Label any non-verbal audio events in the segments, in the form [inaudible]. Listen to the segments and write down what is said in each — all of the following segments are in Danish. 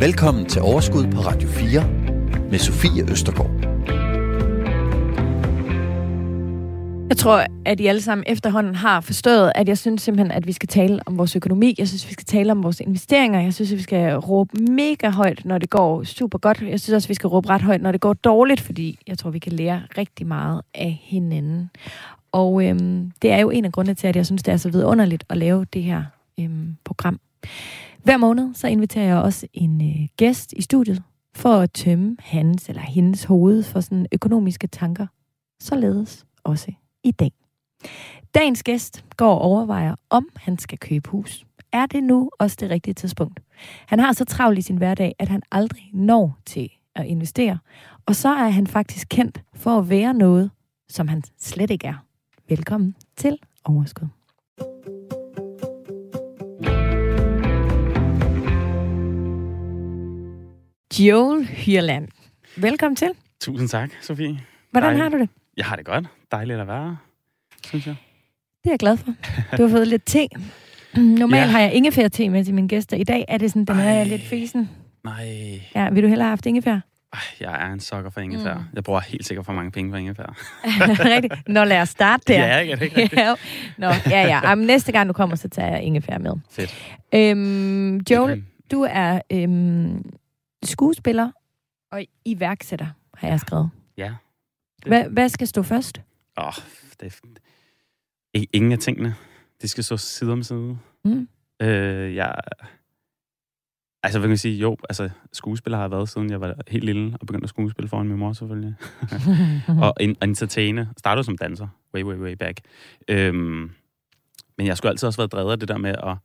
Velkommen til Overskud på Radio 4 med Sofie Østergaard. Jeg tror, at I alle sammen efterhånden har forstået, at jeg synes simpelthen, at vi skal tale om vores økonomi. Jeg synes, vi skal tale om vores investeringer. Jeg synes, at vi skal råbe mega højt, når det går super godt. Jeg synes også, at vi skal råbe ret højt, når det går dårligt, fordi jeg tror, vi kan lære rigtig meget af hinanden. Og øhm, det er jo en af grundene til, at jeg synes, det er så vidunderligt at lave det her øhm, program. Hver måned, så inviterer jeg også en øh, gæst i studiet for at tømme hans eller hendes hoved for sådan økonomiske tanker. Således også i dag. Dagens gæst går og overvejer, om han skal købe hus. Er det nu også det rigtige tidspunkt? Han har så travlt i sin hverdag, at han aldrig når til at investere. Og så er han faktisk kendt for at være noget, som han slet ikke er. Velkommen til Overskud. Joel Hyrland. Velkommen til. Tusind tak, Sofie. Hvordan Dejligt. har du det? Jeg har det godt. Dejligt at være synes jeg. Det er jeg glad for. Du har fået lidt te. Normalt Ja. har jeg ingefær-te med til mine gæster. I dag er det sådan, den er lidt fesen. Nej, Ja, vil du hellere have haft ingefær? Ej, jeg er en sokker for ingefær. Mm. Jeg bruger helt sikkert for mange penge på ingefær. [laughs] Rigtigt. Nå, lad os starte der. Ja, ikke? Det ikke [laughs] ja. Nå, ja, ja. Jamen, næste gang du kommer, så tager jeg ingefær med. Fedt. Øhm, Joel, du er øhm, skuespiller og iværksætter, har jeg skrevet. Ja. Hvad, hvad skal stå først? Åh, det er... Ingen af tingene. De skal stå side om side. Mm. Øh, jeg... Altså, hvad kan man sige? Jo, altså, skuespiller har jeg været, siden jeg var helt lille, og begyndte at skuespille foran min mor, selvfølgelig. [laughs] og en, entertaine. Startede som danser, way, way, way back. Øhm, men jeg skulle altid også være drevet af det der med at,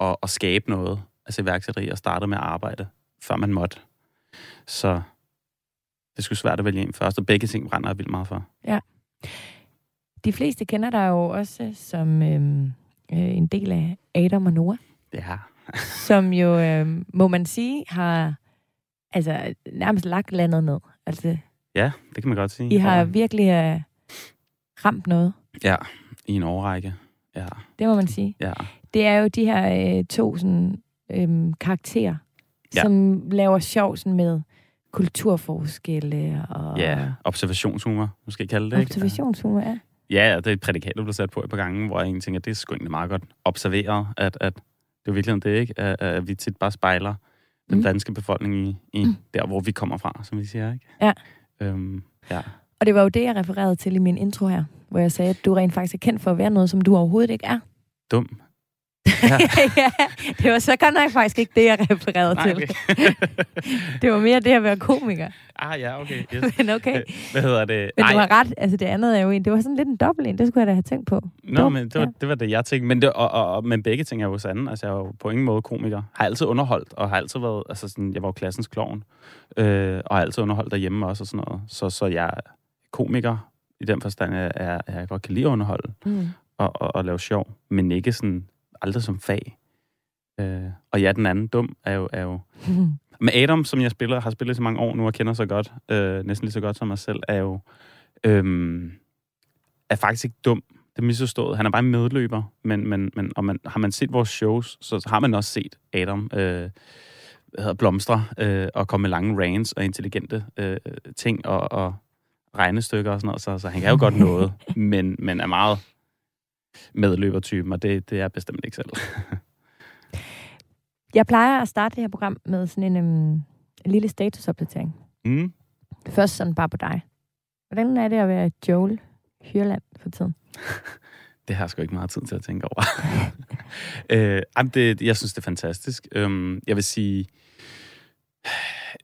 at, at skabe noget, altså iværksætteri, og starte med at arbejde, før man måtte. Så det skulle svært at vælge en først, og begge ting brænder jeg vildt meget for. De fleste kender dig jo også som øhm, øh, en del af Adam og Noah. Ja. [laughs] som jo, øh, må man sige, har altså, nærmest lagt landet ned. Altså, Ja, det kan man godt sige. I har Og- virkelig øh, ramt noget. Ja, i en årrække. Ja, Det må man sige. ja. Det er jo de her øh, to sådan, øh, karakterer, ja. Som laver sjov sådan med kulturforskelle og Ja, observationshumor, måske kalde det, ikke? observationshumor. Ja. Ja, det er et prædikat, der blev sat på et par gange, hvor jeg egentlig tænker, det er sgu egentlig meget godt observeret, at, at det er virkelig det, ikke? At, at vi tit bare spejler den Mm. danske befolkning i, i Mm. der, hvor vi kommer fra, som vi siger, ikke? Ja. Øhm, ja. Og det var jo det, jeg refererede til i min intro her, hvor jeg sagde, at du rent faktisk er kendt for at være noget, som du overhovedet ikke er. Dum. Ja. [laughs] ja, det var så godt nok faktisk ikke det, jeg refererede Nej, til. [laughs] Det var mere det at være komiker. ah, ja, okay. Yes. [laughs] Men okay. Hvad hedder det? Men Ej, du har ret. Altså, det andet er jo en... Det var sådan lidt en dobbelt en. Det skulle jeg da have tænkt på. Nå, Dum, men det var, ja. det var det, jeg tænkte. Men, det, og, og, og, men begge ting er jo sande. Altså, jeg er jo på ingen måde komiker. Har altid underholdt, og har altid været... Altså, sådan, jeg var jo klassens klovn. Øh, og har altid underholdt derhjemme også og sådan noget. Så, så jeg er komiker i den forstand, at jeg, at jeg godt kan lide at underholde Mm. og, og, og lave sjov. Men ikke sådan... Aldrig som fag. Øh, og ja, den anden dum er jo, er jo men Adam, som jeg spiller, har spillet så mange år nu og kender så godt, øh, næsten lige så godt som mig selv, er jo øhm, er faktisk ikke dum. Det er misforstået. Han er bare en medløber, men, men, men og man, har man set vores shows, så har man også set Adam øh, hedder, blomstre øh, og komme med lange rants og intelligente øh, ting og, og regnestykker og sådan noget, så, så han kan jo godt noget, [laughs] men, men er meget medløbertypen, og det, det er bestemt ikke selv. [laughs] Jeg plejer at starte det her program med sådan en, um, en lille statusopdatering. Mm. Først sådan bare på dig. Hvordan er det at være Joel Hyrland for tiden? [laughs] Det har jeg sgu ikke meget tid til at tænke over. [laughs] øh, det, jeg synes, det er fantastisk. Øhm, jeg vil sige,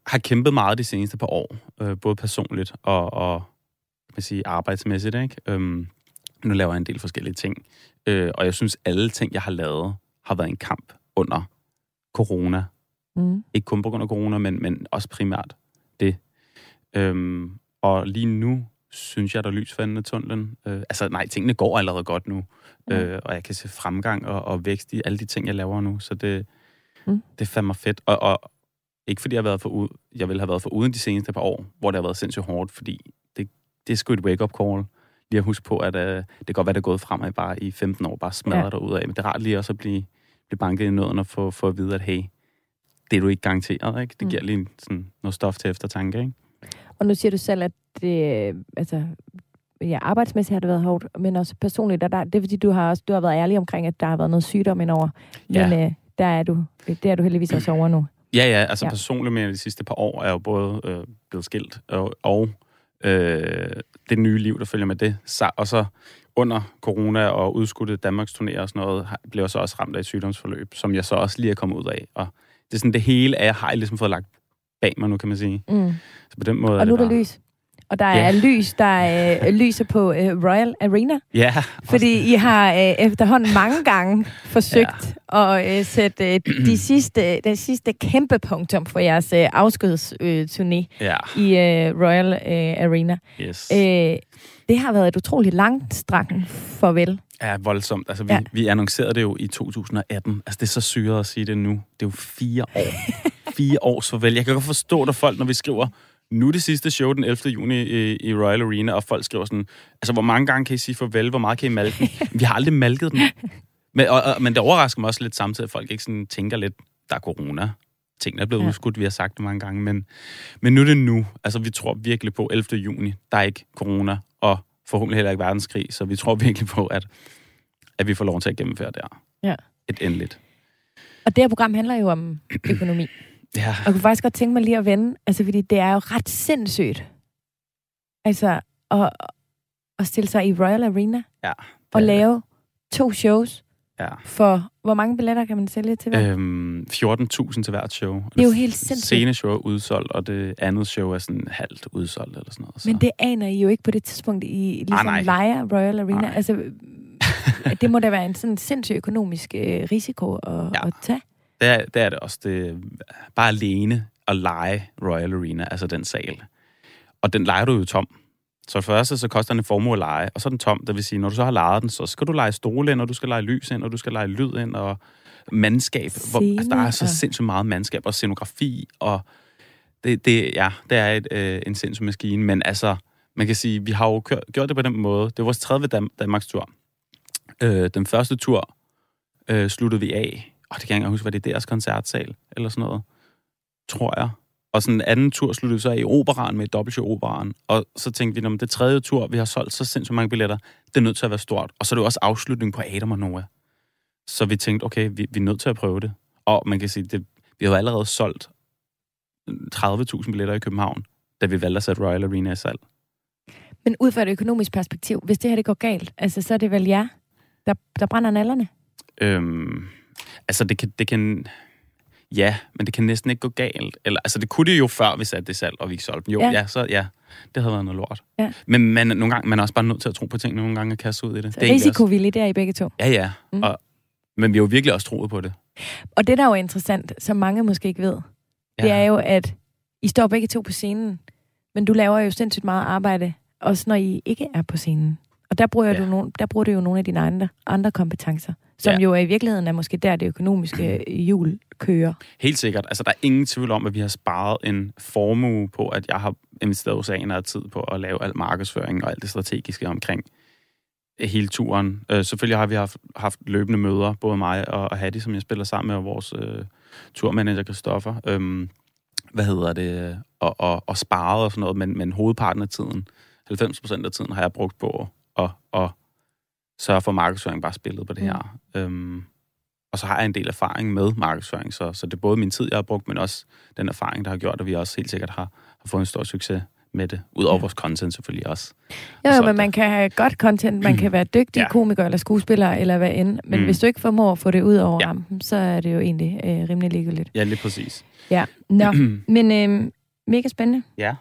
har kæmpet meget de seneste par år, øh, både personligt og, og kan man sige, arbejdsmæssigt. Ikke? Øhm, nu laver jeg en del forskellige ting, øh, og jeg synes, alle ting, jeg har lavet, har været en kamp under corona. Mm. Ikke kun på grund af corona, men, men også primært det. Øhm, og lige nu synes jeg, der er lys for enden af tunnelen. Øh, altså nej, tingene går allerede godt nu. Ja. Øh, og jeg kan se fremgang og, og vækst i alle de ting, jeg laver nu. Så det, Mm. mm. det er fandme fedt. Og, og ikke fordi jeg har været for ud, jeg vil have været for uden de seneste par år, hvor det har været sindssygt hårdt, fordi det, det er sgu et wake-up call. Lige at huske på, at uh, det kan godt være, det er gået fremad bare i 15 år, bare smadret Ja. derud af. Men det er rart lige også at blive, blive banket i nøden og få, få at vide, at hey, det er du ikke garanteret, ikke? Det Mm. giver lige sådan noget stof til eftertanke, ikke? Og nu siger du selv, at det, øh, altså, ja, arbejdsmæssigt har det været hårdt, men også personligt, der, der, det er fordi, du har, også, du har været ærlig omkring, at der har været noget sygdom indover. Ja. Men øh, der er du, det er du heldigvis også over nu. Ja, ja, altså ja. personligt med de sidste par år er jeg jo både øh, blevet skilt, og, og øh, det nye liv, der følger med det. Så, og så under corona og udskudte Danmarks turnéer og sådan noget, blev jeg så også ramt af et sygdomsforløb, som jeg så også lige er kommet ud af. Og det er sådan det hele af, har jeg ligesom fået lagt bag mig nu, kan man sige. Mm. Så på den måde Og nu er der bare- lys. Og der Ja. er lys, der øh, lyser på øh, Royal Arena, Ja, fordi I har øh, efterhånden mange gange forsøgt ja. at øh, sætte øh, de [clears throat] sidste, det sidste kæmpe punktum for jeres øh, afskedsturné øh, turné ja, i øh, Royal øh, Arena. yes. Øh, det har været et utroligt langt strakken farvel. er voldsomt. Altså, vi, Ja. ja. vi annoncerede det jo i 2018. Altså, det er så syret at sige det nu. Det er jo fire år. [laughs] fire års farvel. Jeg kan godt forstå, at folk, når vi skriver, nu er det sidste show den 11. juni i, i Royal Arena, og folk skriver sådan, altså, hvor mange gange kan I sige farvel? Hvor meget kan I malke den? [laughs] Vi har aldrig malket den. Men, og, og, men det overrasker mig også lidt samtidig, at folk ikke sådan tænker lidt, der er corona. Tingene er blevet Ja. udskudt, vi har sagt det mange gange, men, men nu er det nu. Altså, vi tror virkelig på 11. juni, der er ikke corona, og forhåbentlig heller ikke verdenskrig, så vi tror virkelig på, at, at vi får lov til at gennemføre der. Ja. Et endeligt. Og det her program handler jo om økonomi. Ja, Og jeg kunne faktisk godt tænke mig lige at vende, altså fordi det er jo ret sindssygt. Altså at, at stille sig i Royal Arena ja. og lave to shows Ja. for, hvor mange billetter kan man sælge til hver? Øhm, 14.000 til hvert show. Det er jo helt sindssygt. Sceneshow er udsolgt, og det andet show er sådan halvt udsolgt eller sådan noget. Så. Men det aner I jo ikke på det tidspunkt, I ligesom nej. leger Royal Arena. Nej. Altså, [laughs] det må da være en sådan sindssyg økonomisk øh, risiko at. Ja. at tage. Det er, det er det også. Det bare alene at lege Royal Arena, altså den sal. Og den leger du jo tom. Så det første, så koster den en formue at lege, og så er den tom. Det vil sige, når du så har lejet den, så skal du lege stole ind, og du skal lege lys ind, og du skal lege lyd ind, og mandskab. Hvor, altså, der er så Scene, sindssygt meget mandskab, og scenografi, og det, det, ja, det er et, øh, en sindssyg maskine. Men altså, man kan sige, vi har jo kørt, gjort det på den måde. Det var vores 30. Dam- Danmarks tur. Øh, den første tur øh, sluttede vi af. Og det kan jeg ikke huske, var det deres koncertsal, eller sådan noget, tror jeg. Og sådan en anden tur sluttede så af i operan med dobbeltshow operan. Og så tænkte vi, om det tredje tur, vi har solgt så sindssygt mange billetter, det er nødt til at være stort. Og så er det jo også afslutning på Adam og Noah. Så vi tænkte, okay, vi, vi er nødt til at prøve det. Og man kan sige, det, vi har jo allerede solgt 30.000 billetter i København, da vi valgte at sætte Royal Arena i salg. Men ud fra et økonomisk perspektiv, hvis det her det går galt, altså, så er det vel jer, der, der brænder nallerne? Øhm, altså, det kan, det kan... Ja, men det kan næsten ikke gå galt. Eller, altså, det kunne det jo før, hvis at det salg, og vi ikke solgte dem. Jo, Ja. ja. så ja, det havde været noget lort. Ja. Men man, nogle gange, man er også bare nødt til at tro på ting, nogle gange at kaste ud i det. Så det er egentlig risikovillige, det er I begge to. Ja, ja. Mm. Og, men vi har jo virkelig også troet på det. Og det, der er jo interessant, som mange måske ikke ved, ja. det er jo, at I står begge to på scenen, men du laver jo sindssygt meget arbejde, også når I ikke er på scenen. Og der bruger, ja. Du, nogle, der bruger du jo nogle af dine andre, andre kompetencer, som ja. Jo i virkeligheden er måske der, det økonomiske [clears throat] hjul kører. Helt sikkert. Altså, der er ingen tvivl om, at vi har sparet en formue på, at jeg har investeret oceaner af tid på at lave al markedsføring og alt det strategiske omkring hele turen. Øh, selvfølgelig har vi haft, haft løbende møder, både mig og, og Hattie, som jeg spiller sammen med, og vores øh, turmanager Christoffer. Øhm, hvad hedder det? Og, og, og sparet og sådan noget, men, men hovedparten af tiden, 90 procent af tiden, har jeg brugt på at, at sørge for, markedsføring bare spillet på det Mm. her. Øhm, og så har jeg en del erfaring med markedsføring, så, så det er både min tid, jeg har brugt, men også den erfaring, der har gjort, at vi også helt sikkert har, har fået en stor succes med det. Udover Ja. vores content selvfølgelig også. Jo, Og jo, men man kan have godt content, man [clears throat] kan være dygtig ja. Ja. komiker eller skuespiller eller hvad end, men Mm. hvis du ikke formår at få det ud over ja. Ja. rampen, så er det jo egentlig øh, rimelig ligegyldigt. Ja, lige præcis. Ja, nå, [clears throat] men øh, mega spændende. ja,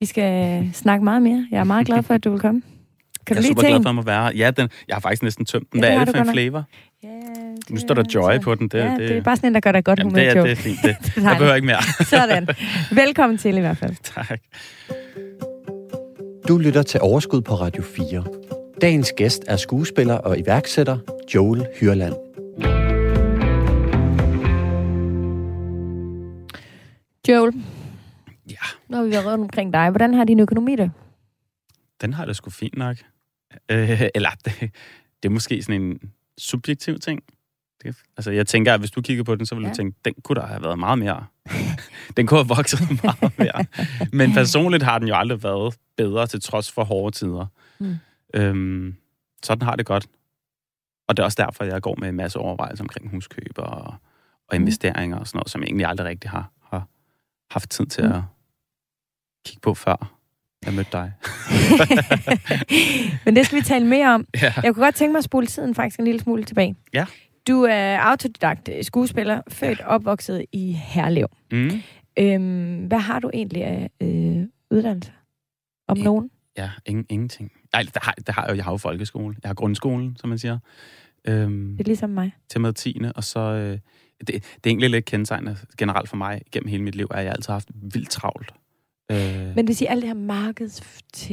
Vi skal snakke meget mere. Jeg er meget glad for, at du vil komme. Kan jeg er super glad for, at være her. Ja, den, jeg har faktisk næsten tømt den. Ja, Hvad det er det for en flavor? Ja, Nu står der joy på den. Det, ja, det, det er bare sådan en, der gør dig godt Jamen, humør, det, er, det er fint. [laughs] Det, Det jeg behøver ikke mere. [laughs] Sådan. Velkommen til i hvert fald. tak. Du lytter til Overskud på Radio 4. Dagens gæst er skuespiller og iværksætter Joel Hyrland. Joel, Ja, nu har vi været rundt omkring dig. Hvordan har din økonomi det? den har det sgu fint nok. Øh, [laughs] eller, det, det er måske sådan en subjektiv ting. Det, altså, jeg tænker, at hvis du kigger på den, så vil ja. Du tænke, den kunne der have været meget mere. [laughs] den kunne have vokset [laughs] meget mere. Men personligt har den jo aldrig været bedre, til trods for hårde tider. Mm. Øhm, sådan har det godt. Og det er også derfor, jeg går med en masse overvejelser omkring huskøb og, og Mm. investeringer og sådan noget, som jeg egentlig aldrig rigtig har, har haft tid til Mm. at kigge på før jeg mødte dig. [laughs] Men det skal vi tale mere om. ja. Jeg kunne godt tænke mig at spole tiden faktisk en lille smule tilbage. Ja. Du er autodidakt skuespiller, født og opvokset i Herlev. Mm. Øhm, hvad har du egentlig af øh, uddannelse? Om Ja. nogen? Ja, ingen, ingenting. Nej, det har, det har jeg jo. Jeg har jo folkeskole. Jeg har grundskolen, som man siger. Øhm, Det er ligesom mig. til med 10. Og så... Øh, det, det er egentlig lidt kendetegnende generelt for mig gennem hele mit liv, at jeg altid har haft vildt travlt. Øh, Men det vil sige, alt det her markeds,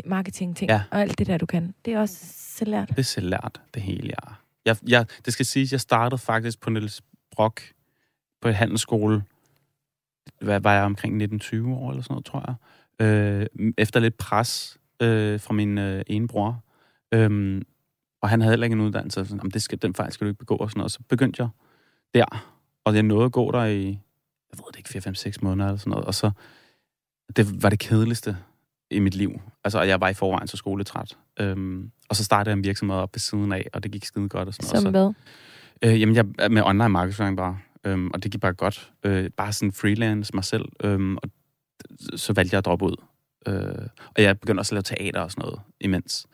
marketing ting, Ja. og alt det der, du kan, det er også selvlært. Det er selvlært, det hele, jeg jeg, jeg, Det skal siges, jeg startede faktisk på Niels Brock på et handelsskole. Hvad var jeg omkring 1920 år eller sådan noget, tror jeg. Øh, efter lidt pres øh, fra min øh, ene bror. Øhm, og han havde heller ikke en uddannelse. Sådan, "Jamen, det skal, den fejl skal du ikke begå og sådan noget. Så begyndte jeg der. Og jeg nåede at gå der i, jeg ved det ikke, 4-5-6 måneder eller sådan noget. Og så, det var det kedeligste i mit liv. Altså, jeg var i forvejen så skoletræt. Øhm, og så startede jeg en virksomhed op ved siden af, og det gik skide godt og sådan Som noget. hvad? Øh, jamen, jeg med online markedsføring bare, øhm, og det gik bare godt. Øh, bare sådan freelance mig selv, øhm, og så valgte jeg at droppe ud. Øh, og jeg begyndte også at lave teater og sådan noget imens.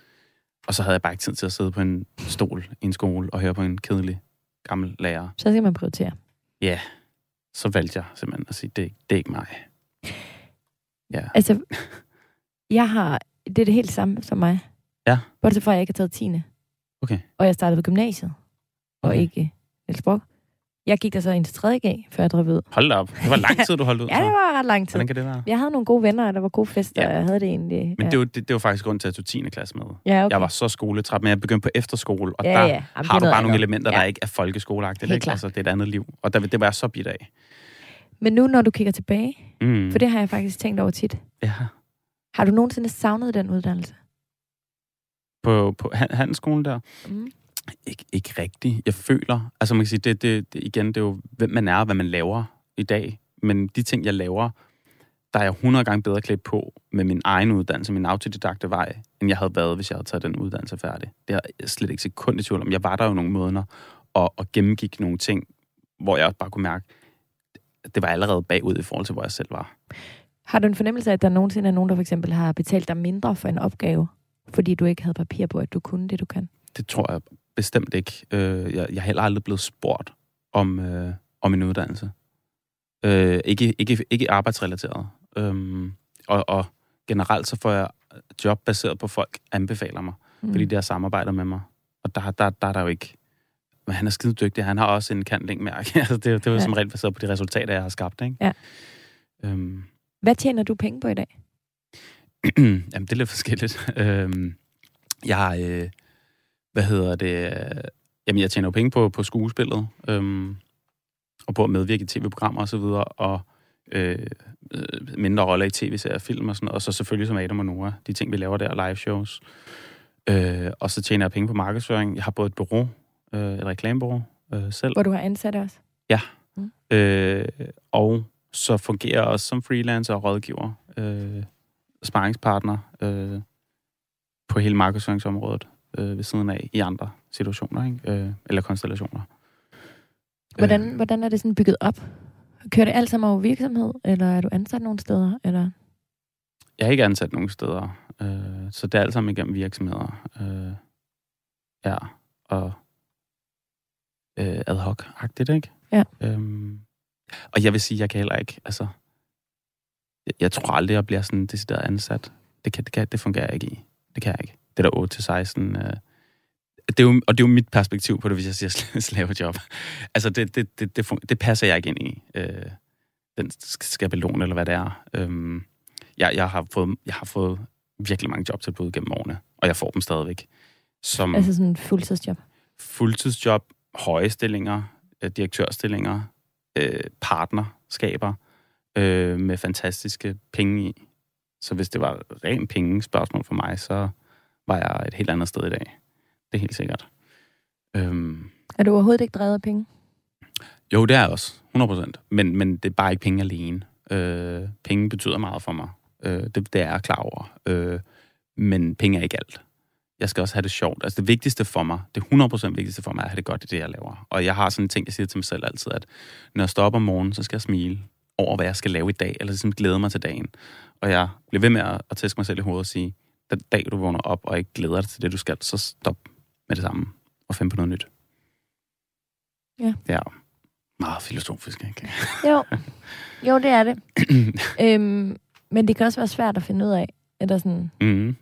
Og så havde jeg bare ikke tid til at sidde på en stol i en skole og høre på en kedelig gammel lærer. Så skal man prioritere. Så valgte jeg simpelthen at sige, det, det er ikke mig. Ja. Altså, jeg har, det er det helt samme som mig. Ja. Bortset fra, at jeg ikke har taget 10. Okay. Og jeg startede på gymnasiet, og Okay. ikke Niels Brock. Jeg gik der så ind til 3. G, før jeg drev ud. Hold da op. Det var lang tid, du holdt ud. [laughs] Ja, det var ret lang tid. Hvordan kan det være? Jeg havde nogle gode venner, og der var gode fester, Ja. og jeg havde det egentlig. Men ja. det, var, det, det var faktisk grund til, at tog 10. klasse med. ja, okay. Jeg var så skoletræt, men jeg begyndte på efterskole, og ja, der ja. Jamen, har du bare nogle andet. elementer, der Ja. ikke er folkeskoleagtigt. Helt Ikke? Altså, det er et andet liv. Og der, det var jeg så bit af. Men nu, når du kigger tilbage, Mm. for det har jeg faktisk tænkt over tit. Ja. Har du nogensinde savnet den uddannelse? På, på han- handelsskolen der? Mm. Ikke, ikke rigtigt. Jeg føler, altså man kan sige, det, det, det, igen, det er jo, hvem man er, og hvad man laver i dag. Men de ting, jeg laver, der er jeg 100 gange bedre klædt på med min egen uddannelse, min autodidakte vej, end jeg havde været, hvis jeg havde taget den uddannelse færdig. Det har jeg slet ikke sekund i tvivl om. Jeg var der jo nogle måneder, og, og gennemgik nogle ting, hvor jeg også bare kunne mærke, det var allerede bagud i forhold til, hvor jeg selv var. Har du en fornemmelse af, at der nogensinde er nogen, der for eksempel har betalt dig mindre for en opgave, fordi du ikke havde papir på, at du kunne det, du kan? Det tror jeg bestemt ikke. Øh, jeg, jeg er heller aldrig blevet spurgt om, øh, om en uddannelse. Øh, ikke, ikke, ikke arbejdsrelateret. Øhm, og, og generelt så får jeg job baseret på, folk anbefaler mig, Mm. fordi de har samarbejdet med mig. Og der, der, der er der jo ikke... Men han er skide dygtig. Han har også en kantlinkmærke. [laughs] altså, det, det er jo Ja. som regel baseret på de resultater, jeg har skabt. Ikke? Ja. Øhm, Hvad tjener du penge på i dag? [clears throat] Jamen, det er lidt forskelligt. [laughs] Øhm, jeg, øh, hvad hedder det? øh, Jamen, jeg tjener jo penge på, på skuespillet, øhm, og på at medvirke i tv-programmer og så videre, og øh, øh, mindre roller i tv-serier, film og sådan noget, og så selvfølgelig som Adam og Nora, de ting, vi laver der, live shows. Øh, og så tjener jeg penge på markedsføring. Jeg har både et bureau, øh, et reklamebureau øh, selv, Hvor du har ansat også? Øh, og så fungerer jeg også som freelancer og rådgiver, øh, sparringspartner øh, på hele markedsføringsområdet øh, ved siden af i andre situationer, ikke? Øh, eller konstellationer. Hvordan, Øh, hvordan er det sådan bygget op? Kører det alt sammen over virksomhed, eller er du ansat nogle steder? Eller? jeg er ikke ansat nogen steder, øh, så det er alt sammen igennem virksomheder. Øh, ja, og øh, ad hoc-agtigt, ikke? Ja. Øhm, og jeg vil sige, jeg kan heller ikke, altså, jeg, jeg tror aldrig, jeg bliver sådan decideret ansat. Det, kan, det, kan, det fungerer jeg ikke i. Det kan jeg ikke. Det der 8-16, øh, det er jo, og det er jo mit perspektiv på det, hvis jeg siger sl- [laughs] slavejob. Altså, det, det, det, det, det passer jeg ikke ind i. Øh, den skabelon, eller hvad det er. Øhm, jeg, jeg, har fået, jeg har fået virkelig mange jobtilbud gennem årene, og jeg får dem stadigvæk. Som Altså sådan en fuldtidsjob? fuldtidsjob, høje stillinger, øh, direktørstillinger, øh, partnerskaber øh, med fantastiske penge i. Så hvis det var ren penge spørgsmål for mig, så var jeg et helt andet sted i dag. Det er helt sikkert. Øhm, Er du overhovedet ikke drevet af penge? Jo, det er jeg også. 100%. Men, men det er bare ikke penge alene. Øh, penge betyder meget for mig. Øh, det, det er jeg klar over. Øh, men penge er ikke alt. Jeg skal også have det sjovt. Altså det vigtigste for mig, det 100% vigtigste for mig, er at have det godt i det, jeg laver. Og jeg har sådan en ting, jeg siger til mig selv altid, at når jeg står op om morgenen, så skal jeg smile over, hvad jeg skal lave i dag, eller ligesom glæde mig til dagen. Og jeg bliver ved med at, at tæske mig selv i hovedet og sige, den dag du vågner op og ikke glæder dig til det, du skal, så stop med det samme og find på noget nyt. Ja. Ja. Meget filosofisk, ikke? [laughs] Jo, jo det er det. [clears throat] øhm, men det kan også være svært at finde ud af. Eller sådan. Mm,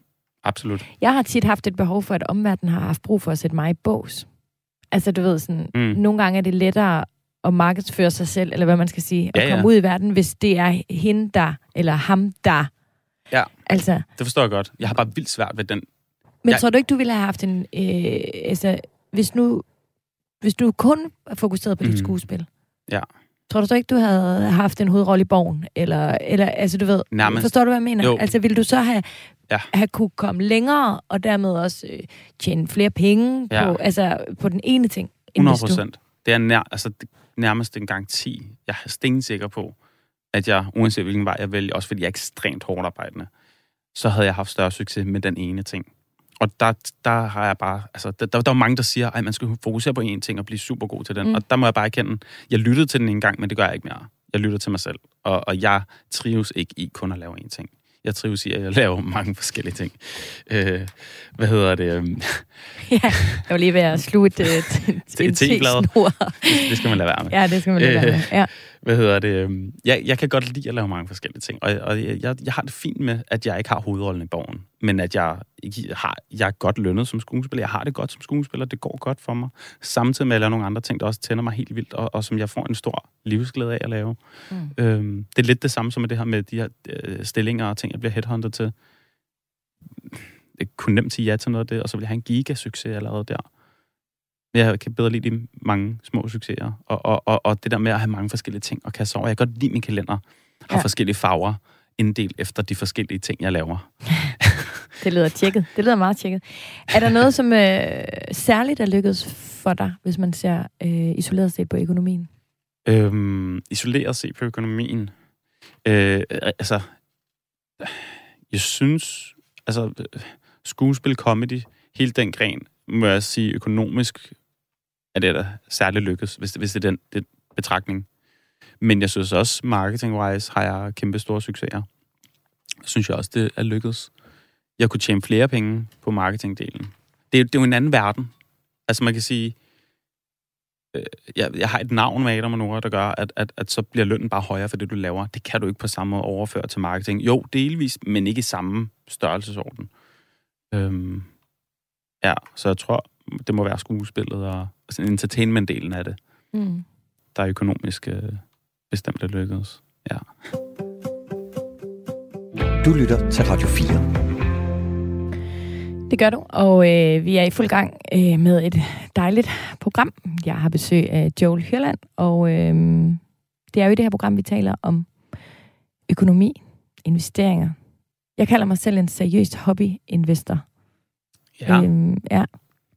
absolut. Jeg har tit haft et behov for, at omverdenen har haft brug for at sætte mig i bås. Altså, du ved, sådan, Mm. nogle gange er det lettere at markedsføre sig selv, eller hvad man skal sige, Ja, at komme ja. ud i verden, hvis det er hende der, eller ham der. Ja. Altså, Det forstår jeg godt. Jeg har bare vildt svært ved den. men Jeg- tror du ikke, du ville have haft en... Øh, altså, hvis nu... Hvis du kun er fokuseret på dit Mhm. skuespil, Ja. Tror du så ikke, du havde haft en hovedrolle i borgen? Eller, eller altså, du ved, Nej, men- forstår du, hvad jeg mener? Jo. Altså, ville du så have, Ja. have kunne komme længere, og dermed også øh, tjene flere penge Ja. på, altså, på den ene ting? end 100 hvis du- procent. Det er nær, altså, det, nærmest en garanti. Jeg er stensikker på, at jeg, uanset hvilken vej jeg vælger, også fordi jeg er ekstremt hårdt arbejdende, så havde jeg haft større succes med den ene ting. Og der, der har jeg bare, altså, der, der, der er mange, der siger, at man skal fokusere på én ting og blive super god til den. Mm. Og der må jeg bare erkende, jeg lyttede til den en gang, men det gør jeg ikke mere. Jeg lytter til mig selv. Og, og jeg trives ikke i kun at lave én ting. Jeg trives i, at jeg laver mange forskellige ting. Øh, hvad hedder det? øhm, [laughs] Ja, jeg var lige ved at sluge et, et, et, et teblad. te-snor. det, det skal man lade være med. Ja, det skal man lige være med. Ja. Hvad hedder det? øhm, Jeg, jeg kan godt lide at lave mange forskellige ting, og, og jeg, jeg, jeg har det fint med, at jeg ikke har hovedrollen i borgen, men at jeg, har, jeg er godt lønnet som skuespiller. Jeg har det godt som skuespiller, det går godt for mig. Samtidig med at jeg laver nogle andre ting, der også tænder mig helt vildt, og, og som jeg får en stor livsglæde af at lave. Mm. Øhm, det er lidt det samme som med det her med de her øh, stillinger og ting, jeg bliver headhunted til. Jeg kunne nemt sige ja til noget af det, og så vil jeg have en gigasucces allerede der. Jeg kan bedre lide de mange små succeser, og, og, og, og det der med at have mange forskellige ting og kasse over. Jeg kan godt lide, min kalender har Ja. forskellige farver, inddelt efter de forskellige ting, jeg laver. [laughs] Det lyder tjekket. Det lyder meget tjekket. Er der noget, som øh, særligt er lykkedes for dig, hvis man ser øh, isoleret set på økonomien? Øhm, isoleret set på økonomien. Øh, altså, jeg synes, altså, øh, skuespil, comedy, hele den gren, må jeg sige, økonomisk er det da særligt lykkes, hvis, hvis det er den, den betragtning. Men jeg synes også, marketing-wise har jeg kæmpe store succeser. Synes jeg også, det er lykkedes. Jeg kunne tjene flere penge på marketingdelen. Det, det er jo en anden verden. Altså man kan sige, øh, jeg, jeg har et navn med Adam og Nora, der gør, at, at, at så bliver lønnen bare højere for det, du laver. Det kan du ikke på samme måde overføre til marketing. Jo, delvis, men ikke i samme størrelsesorden. Øhm, ja, så jeg tror, det må være skuespillet og entertainment-delen af det, Mm. der er økonomisk øh, bestemt er lykkedes. Ja. Du lytter til Radio 4. Det gør du, og øh, vi er i fuld gang øh, med et dejligt program. Jeg har besøg af Joel Hyrland, og øh, det er jo i det her program, vi taler om økonomi, investeringer. Jeg kalder mig selv en seriøst hobbyinvestor. Ja. Øhm, ja.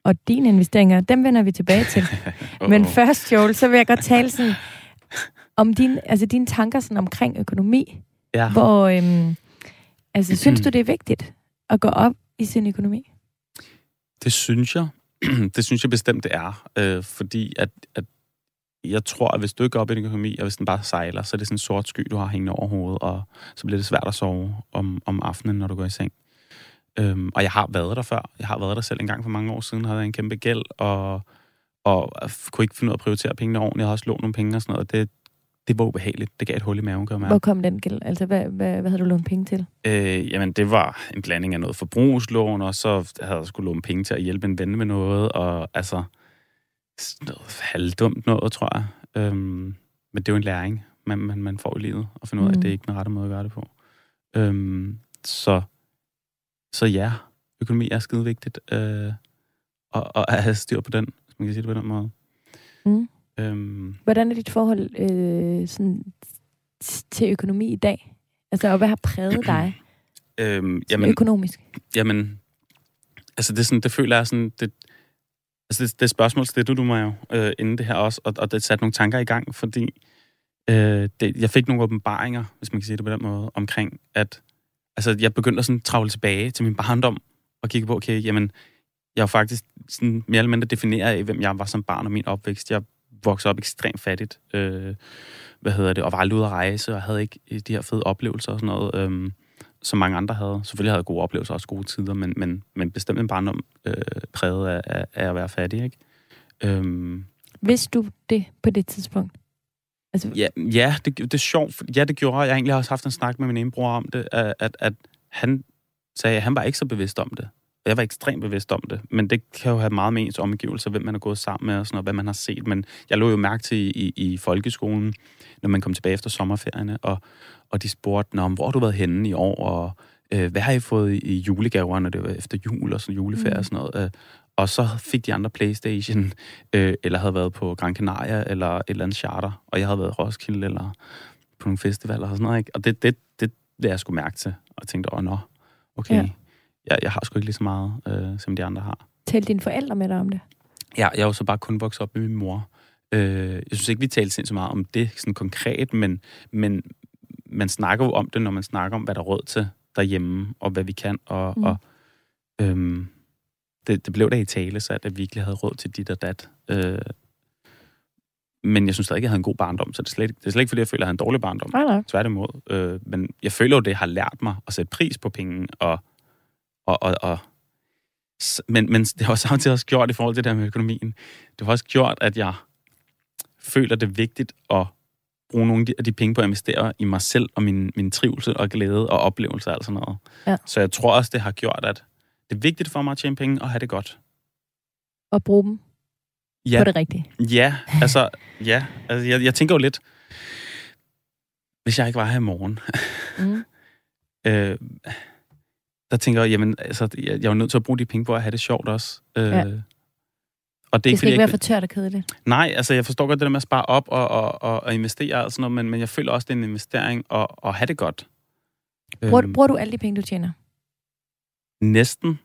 Og dine investeringer, dem vender vi tilbage til. [laughs] Men først, Joel, så vil jeg godt tale sådan, om din, altså dine tanker sådan omkring økonomi. ja. Hvor, øhm, altså, synes du, det er vigtigt at gå op i sin økonomi? Det synes jeg. [clears throat] det synes jeg bestemt, det er. Øh, fordi at, at jeg tror, at hvis du ikke går op i din økonomi, og hvis den bare sejler, så er det sådan en sort sky, du har hængende over hovedet, og så bliver det svært at sove om, om aftenen, når du går i seng. Øhm, og jeg har været der før. Jeg har været der selv en gang for mange år siden, havde jeg en kæmpe gæld, og, og kunne ikke finde ud af at prioritere pengene ordentligt. Jeg har også lånt nogle penge og sådan noget. Det, det var ubehageligt. Det gav et hul i maven, kan mærke. Hvor kom den gæld? Altså, hvad, hvad, hvad havde du lånt penge til? Øh, jamen, det var en blanding af noget forbrugslån, og så havde jeg skulle låne penge til at hjælpe en ven med noget, og altså noget halvdumt noget, tror jeg. Øhm, men det er jo en læring, man, man, man får i livet, og finde ud af, Mm. at det er ikke den rette måde at gøre det på. Øhm, så, så ja, økonomi er skide vigtigt, øh, og, og at have styr på den, hvis man kan sige det på den måde. Mm. Øhm, Hvordan er dit forhold øh, sådan, til økonomi i dag? Altså, og hvad har præget dig øhm, jamen, jamen, økonomisk? Jamen, altså det, er sådan, det føler jeg sådan, det, Altså, det, det spørgsmål stillede du mig jo øh, inden det her også, og, og det satte nogle tanker i gang, fordi øh, det, jeg fik nogle åbenbaringer, hvis man kan sige det på den måde, omkring, at altså, jeg begyndte at sådan travle tilbage til min barndom, og kigge på, okay, jamen, jeg er faktisk sådan mere eller mindre defineret af, hvem jeg var som barn og min opvækst. Jeg voksede op ekstremt fattigt, øh, hvad hedder det, og var aldrig ude at rejse, og havde ikke øh, de her fede oplevelser og sådan noget, øh, som mange andre havde. Selvfølgelig havde jeg gode oplevelser og også gode tider, men, men, men bestemt en barndom øh, præget af, af, af at være fattig, ikke? Øh, Vidste du det på det tidspunkt? Altså... Ja, ja det, det er sjovt. Ja, det gjorde jeg. Jeg har egentlig også haft en snak med min ene bror om det, at, at, han sagde, at han var ikke så bevidst om det. Og jeg var ekstremt bevidst om det. Men det kan jo have meget med ens omgivelser, hvem man er gået sammen med og sådan noget, hvad man har set. Men jeg lå jo mærke til i, i, i folkeskolen, når man kom tilbage efter sommerferierne, og, og de spurgte, Nå, hvor har du været henne i år, og øh, hvad har I fået i, i julegaver, når det var efter jul og sådan juleferie mm. og sådan noget. Øh, og så fik de andre Playstation, øh, eller havde været på Gran Canaria, eller et eller andet charter, og jeg havde været i Roskilde, eller på nogle festivaler og sådan noget, ikke? Og det, det, det, det jeg skulle mærke til, og tænkte, åh, nå, okay, ja. jeg, jeg har sgu ikke lige så meget, øh, som de andre har. Talte dine forældre med dig om det? Ja, jeg jo så bare kun vokset op med min mor. Øh, jeg synes ikke, vi talte sindssygt meget om det sådan konkret, men, men man snakker jo om det, når man snakker om, hvad der er råd til derhjemme, og hvad vi kan, og, mm. og øhm, det, det blev da i tale, så at jeg virkelig havde råd til dit og dat. Øh, men jeg synes stadig, at jeg havde en god barndom, så det er slet, det er slet ikke, fordi jeg føler, at jeg havde en dårlig barndom. Nej, nej. Tværtimod. Øh, men jeg føler jo, det har lært mig at sætte pris på penge, og, og, og, og men, men det har samtidig også gjort i forhold til det der med økonomien. Det har også gjort, at jeg føler det vigtigt at bruge nogle af de penge på at investere i mig selv og min, min trivsel og glæde og oplevelse og alt sådan noget. Ja. Så jeg tror også, det har gjort, at det er vigtigt for mig at tjene penge og have det godt. Og bruge dem ja. på det rigtige. Ja, altså, ja. Altså, jeg, jeg tænker jo lidt, hvis jeg ikke var her i morgen, mm. [laughs] øh, der tænker jeg, jamen, altså, jeg, jeg er nødt til at bruge de penge på at have det sjovt også. Øh, ja. Og det, det skal ikke være for tørt og kedeligt. Nej, altså jeg forstår godt det der med at spare op og, og, og, og investere og sådan noget, men, men jeg føler også, det er en investering at, at have det godt. Bruger, øhm, bruger du alle de penge, du tjener? Næsten.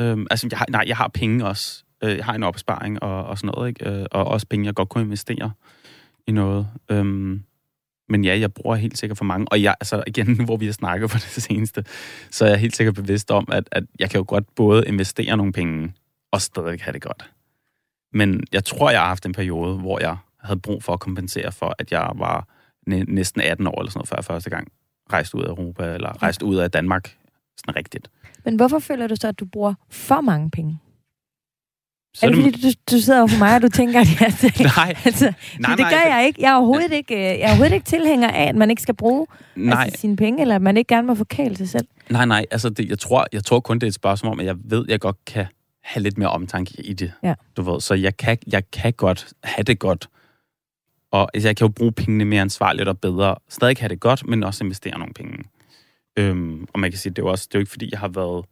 Øhm, altså, jeg har, nej, jeg har penge også. Øh, jeg har en opsparing og, og sådan noget, ikke? Øh, og også penge, jeg godt kunne investere i noget. Øhm, men ja, jeg bruger helt sikkert for mange. Og jeg, altså igen, nu [laughs] hvor vi har snakket på det seneste, så er jeg helt sikkert bevidst om, at, at jeg kan jo godt både investere nogle penge og stadig have det godt. Men jeg tror, jeg har haft en periode, hvor jeg havde brug for at kompensere for, at jeg var næsten 18 år eller sådan noget, før jeg første gang rejste ud af Europa, eller rejste ud af Danmark sådan rigtigt. Men hvorfor føler du så, at du bruger for mange penge? Så er det, fordi, du, du sidder over for mig, og du tænker, at jeg... [laughs] nej. [laughs] altså, nej, det gør nej, jeg ikke. Jeg er, overhovedet ikke. jeg er overhovedet ikke tilhænger af, at man ikke skal bruge nej. Altså, sine penge, eller at man ikke gerne må forkæle sig selv. Nej, nej. Altså, det, jeg, tror, jeg tror kun, det er et spørgsmål om, at jeg ved, at jeg godt kan have lidt mere omtanke i det. Ja. Du ved, så jeg kan, jeg kan godt have det godt. Og altså, jeg kan jo bruge pengene mere ansvarligt og bedre. Stadig have det godt, men også investere nogle penge. Øhm, og man kan sige, det er jo også, det er jo ikke fordi, jeg har været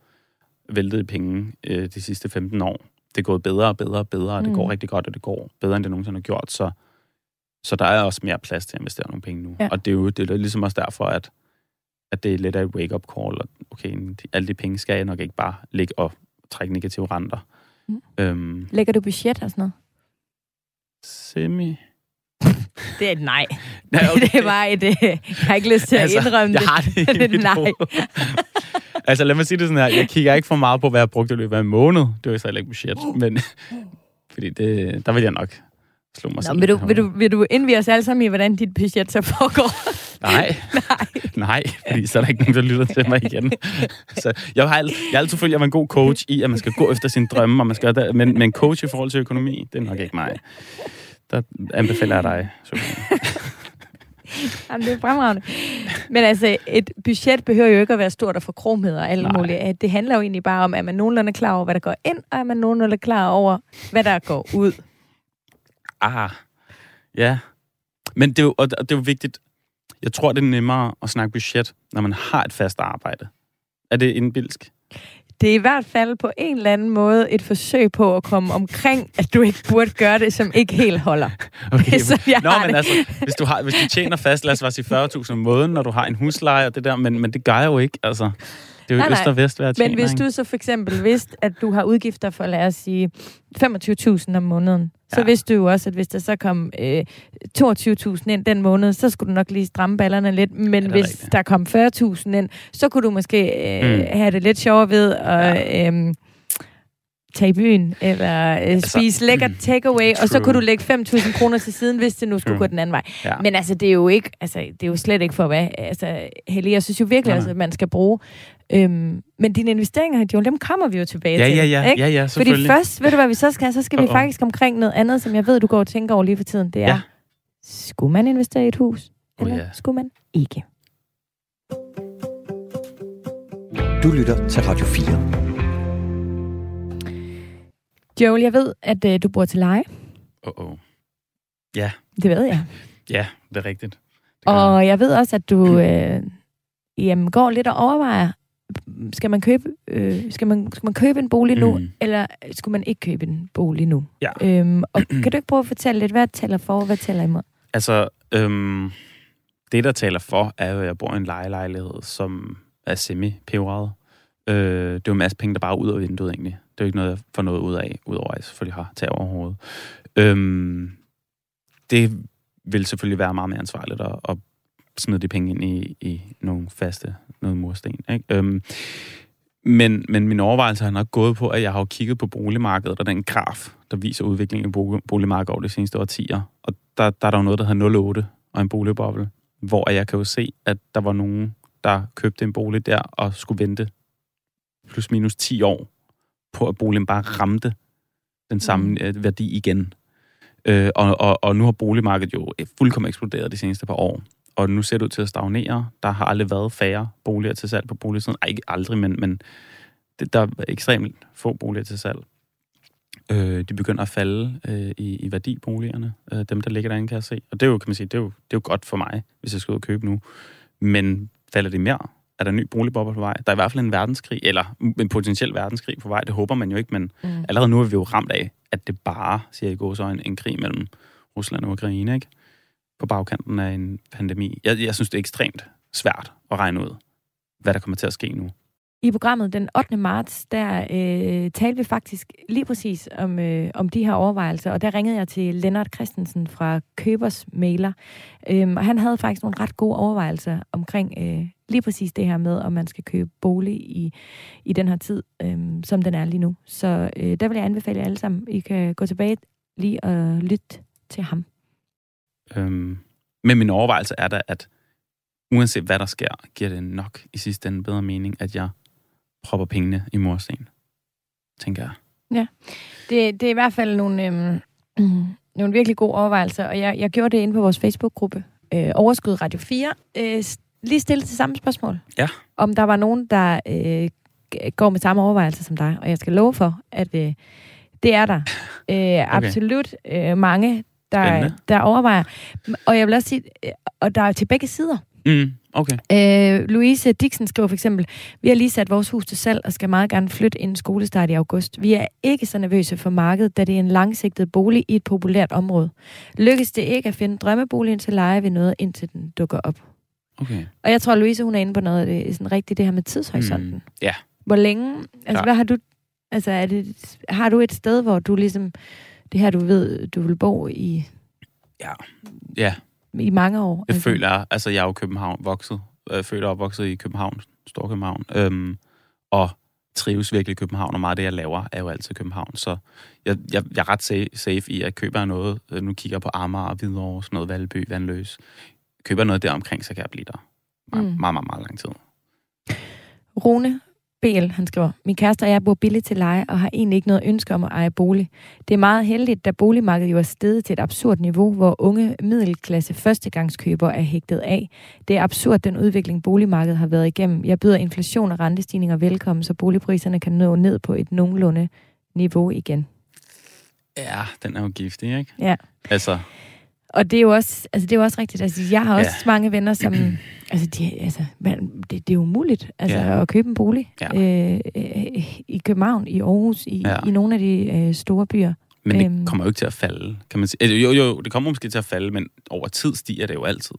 væltet i penge øh, de sidste 15 år. Det er gået bedre og bedre og bedre, og det mm. går rigtig godt, og det går bedre, end det nogensinde har gjort. Så, så der er også mere plads til at investere nogle penge nu. Ja. Og det er jo det er ligesom også derfor, at, at det er lidt af et wake-up call. Og okay, alle de penge skal jeg nok ikke bare ligge og trække negative renter. Mm. Øhm, Lægger du budget og sådan noget? Semi. Det er et nej. nej [laughs] okay. det er bare et... Øh, jeg har ikke lyst til at altså, indrømme jeg Har det, det er et nej. altså lad mig sige det sådan her. Jeg kigger ikke for meget på, hvad jeg har brugt i løbet af en måned. Det var jo så heller ikke budget. Men, [laughs] fordi det, der vil jeg nok slå mig Nå, selv. Vil du, vil, du, vil du indvige os alle sammen i, hvordan dit budget så foregår? [laughs] Nej. nej. Nej, fordi så er der ikke nogen, der lytter til mig igen. så jeg har, altid, jeg har altid følt, at jeg var en god coach i, at man skal gå efter sine drømme, og man skal, men, men coach i forhold til økonomi, det er nok ikke mig. Der anbefaler jeg dig, [laughs] Jamen, det er fremragende. Men altså, et budget behøver jo ikke at være stort og for kromhed og alt muligt. Det handler jo egentlig bare om, at man nogenlunde klar over, hvad der går ind, og er man nogenlunde klar over, hvad der går ud. Ah, ja. Men det er jo, og det er jo vigtigt. Jeg tror, det er nemmere at snakke budget, når man har et fast arbejde. Er det indbilsk? Det er i hvert fald på en eller anden måde et forsøg på at komme omkring, at du ikke burde gøre det, som ikke helt holder. [laughs] Okay. [laughs] Jeg Nå, men altså, hvis du, har, hvis du tjener fast, lad os sige 40.000 om måneden, når du har en husleje og det der, men, men det gør jeg jo ikke, altså. Det er jo Nej, øst og vest hver Men hvis du så for eksempel vidste, at du har udgifter for, lad os sige, 25.000 om måneden, så Ja. vidste du jo også, at hvis der så kom øh, 22.000 ind den måned, så skulle du nok lige stramme ballerne lidt. Men er hvis rigtigt. der kom 40.000 ind, så kunne du måske øh, Mm. have det lidt sjovere ved at øh, tage i byen, eller øh, Altså, spise lækker takeaway, og så kunne du lægge 5.000 kroner til siden, hvis det nu skulle True. gå den anden vej. Ja. Men altså, det er jo ikke, altså, det er jo slet ikke for hvad. Altså, Helge, jeg synes jo virkelig, altså, at man skal bruge. Øhm, men dine investeringer, Joel, dem kommer vi jo tilbage Ja, til. ja, ja, Ikke? ja, ja, Fordi selvfølgelig. først, ved du hvad vi så skal? Så skal vi Uh-oh. faktisk omkring noget andet, som jeg ved, du går og tænker over lige for tiden. Det er, Ja. skulle man investere i et hus? Oh, Eller ja. skulle man ikke? Du lytter til Radio 4. Joel, jeg ved, at øh, du bor til leje. Oh, oh. Det ved jeg. [laughs] Ja, det er rigtigt. Det gør jeg. Og jeg ved også, at du øh, jamen, går lidt og overvejer, skal man købe, øh, skal man, skal man købe en bolig nu, Mm. eller skulle man ikke købe en bolig nu? Ja. Øhm, og [clears throat] kan du ikke prøve at fortælle lidt, hvad tæller for, og hvad tæller imod? Altså, øhm, det, der taler for, er jo, at jeg bor i en lejelejlighed, som er semi-peberet. Øh, det er jo en masse penge, der bare er ud af vinduet, egentlig. Det er ikke noget, jeg får noget ud af, udover at jeg selvfølgelig har tag over hovedet. Øhm, det vil selvfølgelig være meget mere ansvarligt at, at smide de penge ind i, i nogle faste, noget mursten. Ikke? Øhm, men, men min overvejelse har nok gået på, at jeg har jo kigget på boligmarkedet og den graf, der viser udviklingen i boligmarkedet over de seneste årtier. Og der, der er der jo noget, der hedder 0,8 og en boligboble, hvor jeg kan jo se, at der var nogen, der købte en bolig der og skulle vente plus minus 10 år på, at boligen bare ramte den samme Mm. mm. værdi igen. Øh, og, og, og nu har boligmarkedet jo fuldkommen eksploderet de seneste par år. Og nu ser det ud til at stagnere. Der har aldrig været færre boliger til salg på boligsiden. Ej, ikke aldrig, men, men det, der er ekstremt få boliger til salg. Øh, de begynder at falde øh, i, i værdiboligerne, øh, dem der ligger derinde, kan jeg se. Og det er jo, kan man sige, det er jo, det er jo godt for mig, hvis jeg skal ud og købe nu. Men falder de mere? Er der en ny boligboble på vej? Der er i hvert fald en verdenskrig, eller en potentiel verdenskrig på vej. Det håber man jo ikke, men Mm. allerede nu er vi jo ramt af, at det bare, siger jeg i går, så en, en krig mellem Rusland og Ukraine, ikke? På bagkanten af en pandemi. Jeg, jeg synes, det er ekstremt svært at regne ud, hvad der kommer til at ske nu. I programmet den 8. marts, der øh, talte vi faktisk lige præcis om, øh, om de her overvejelser, og der ringede jeg til Lennart Christensen fra Købers Mailer, øhm, og han havde faktisk nogle ret gode overvejelser omkring øh, lige præcis det her med, om man skal købe bolig i, i den her tid, øh, som den er lige nu. Så øh, der vil jeg anbefale jer alle sammen, I kan gå tilbage lige og lytte til ham. Øhm, men min overvejelse er da, at uanset hvad der sker, giver det nok i sidste ende bedre mening, at jeg propper pengene i mursten. Tænker jeg. Det, det er i hvert fald nogle, øhm, [clears throat] nogle virkelig gode overvejelser, og jeg, jeg gjorde det inde på vores Facebook-gruppe, øh, Overskud Radio 4, øh, lige stille til samme spørgsmål. Ja. Om der var nogen, der øh, går med samme overvejelser som dig, og jeg skal love for, at øh, det er der øh, okay. absolut øh, mange, der, Spændende. der overvejer. Og jeg vil også sige, øh, og der er til begge sider. Mm, okay. Øh, Louise Dixon skriver for eksempel, vi har lige sat vores hus til salg og skal meget gerne flytte inden skolestart i august. Vi er ikke så nervøse for markedet, da det er en langsigtet bolig i et populært område. Lykkes det ikke at finde drømmeboligen til leje ved noget, indtil den dukker op. Okay. Og jeg tror, Louise hun er inde på noget det er sådan rigtigt, det her med tidshorisonten. Mm, ja. Hvor længe, altså Klart. hvad har du, altså er det, har du et sted, hvor du ligesom, det her du ved, du vil bo i, Ja. Ja, i mange år? det altså. føler jeg. Altså, jeg er jo København vokset. Øh, født og opvokset i København, Storkøbenhavn. Øhm, og trives virkelig i København, og meget af det, jeg laver, er jo altid København. Så jeg, jeg, jeg er ret safe, i, at køber jeg noget, øh, nu kigger jeg på Amager, Hvidovre, sådan noget Valby, Vandløs. Køber noget der omkring, så kan jeg blive der. Meget, mm. meget, meget, meget lang tid. Rune BL, han skriver, min kæreste og jeg bor billigt til leje og har egentlig ikke noget ønske om at eje bolig. Det er meget heldigt, da boligmarkedet jo er steget til et absurd niveau, hvor unge middelklasse førstegangskøbere er hægtet af. Det er absurd, den udvikling boligmarkedet har været igennem. Jeg byder inflation og rentestigninger velkommen, så boligpriserne kan nå ned på et nogenlunde niveau igen. Ja, den er jo giftig, ikke? Ja. Altså, Og det er jo også, altså det er jo også rigtigt. Altså, jeg har også Ja. mange venner, som... [clears throat] altså, de, altså man, det, det er umuligt altså, Ja. at købe en bolig Ja. øh, øh, i København, i Aarhus, i, Ja. i nogle af de øh, store byer. men det Øhm. kommer jo ikke til at falde, kan man sige. Altså, Jo, jo, det kommer måske til at falde, men over tid stiger det jo altid.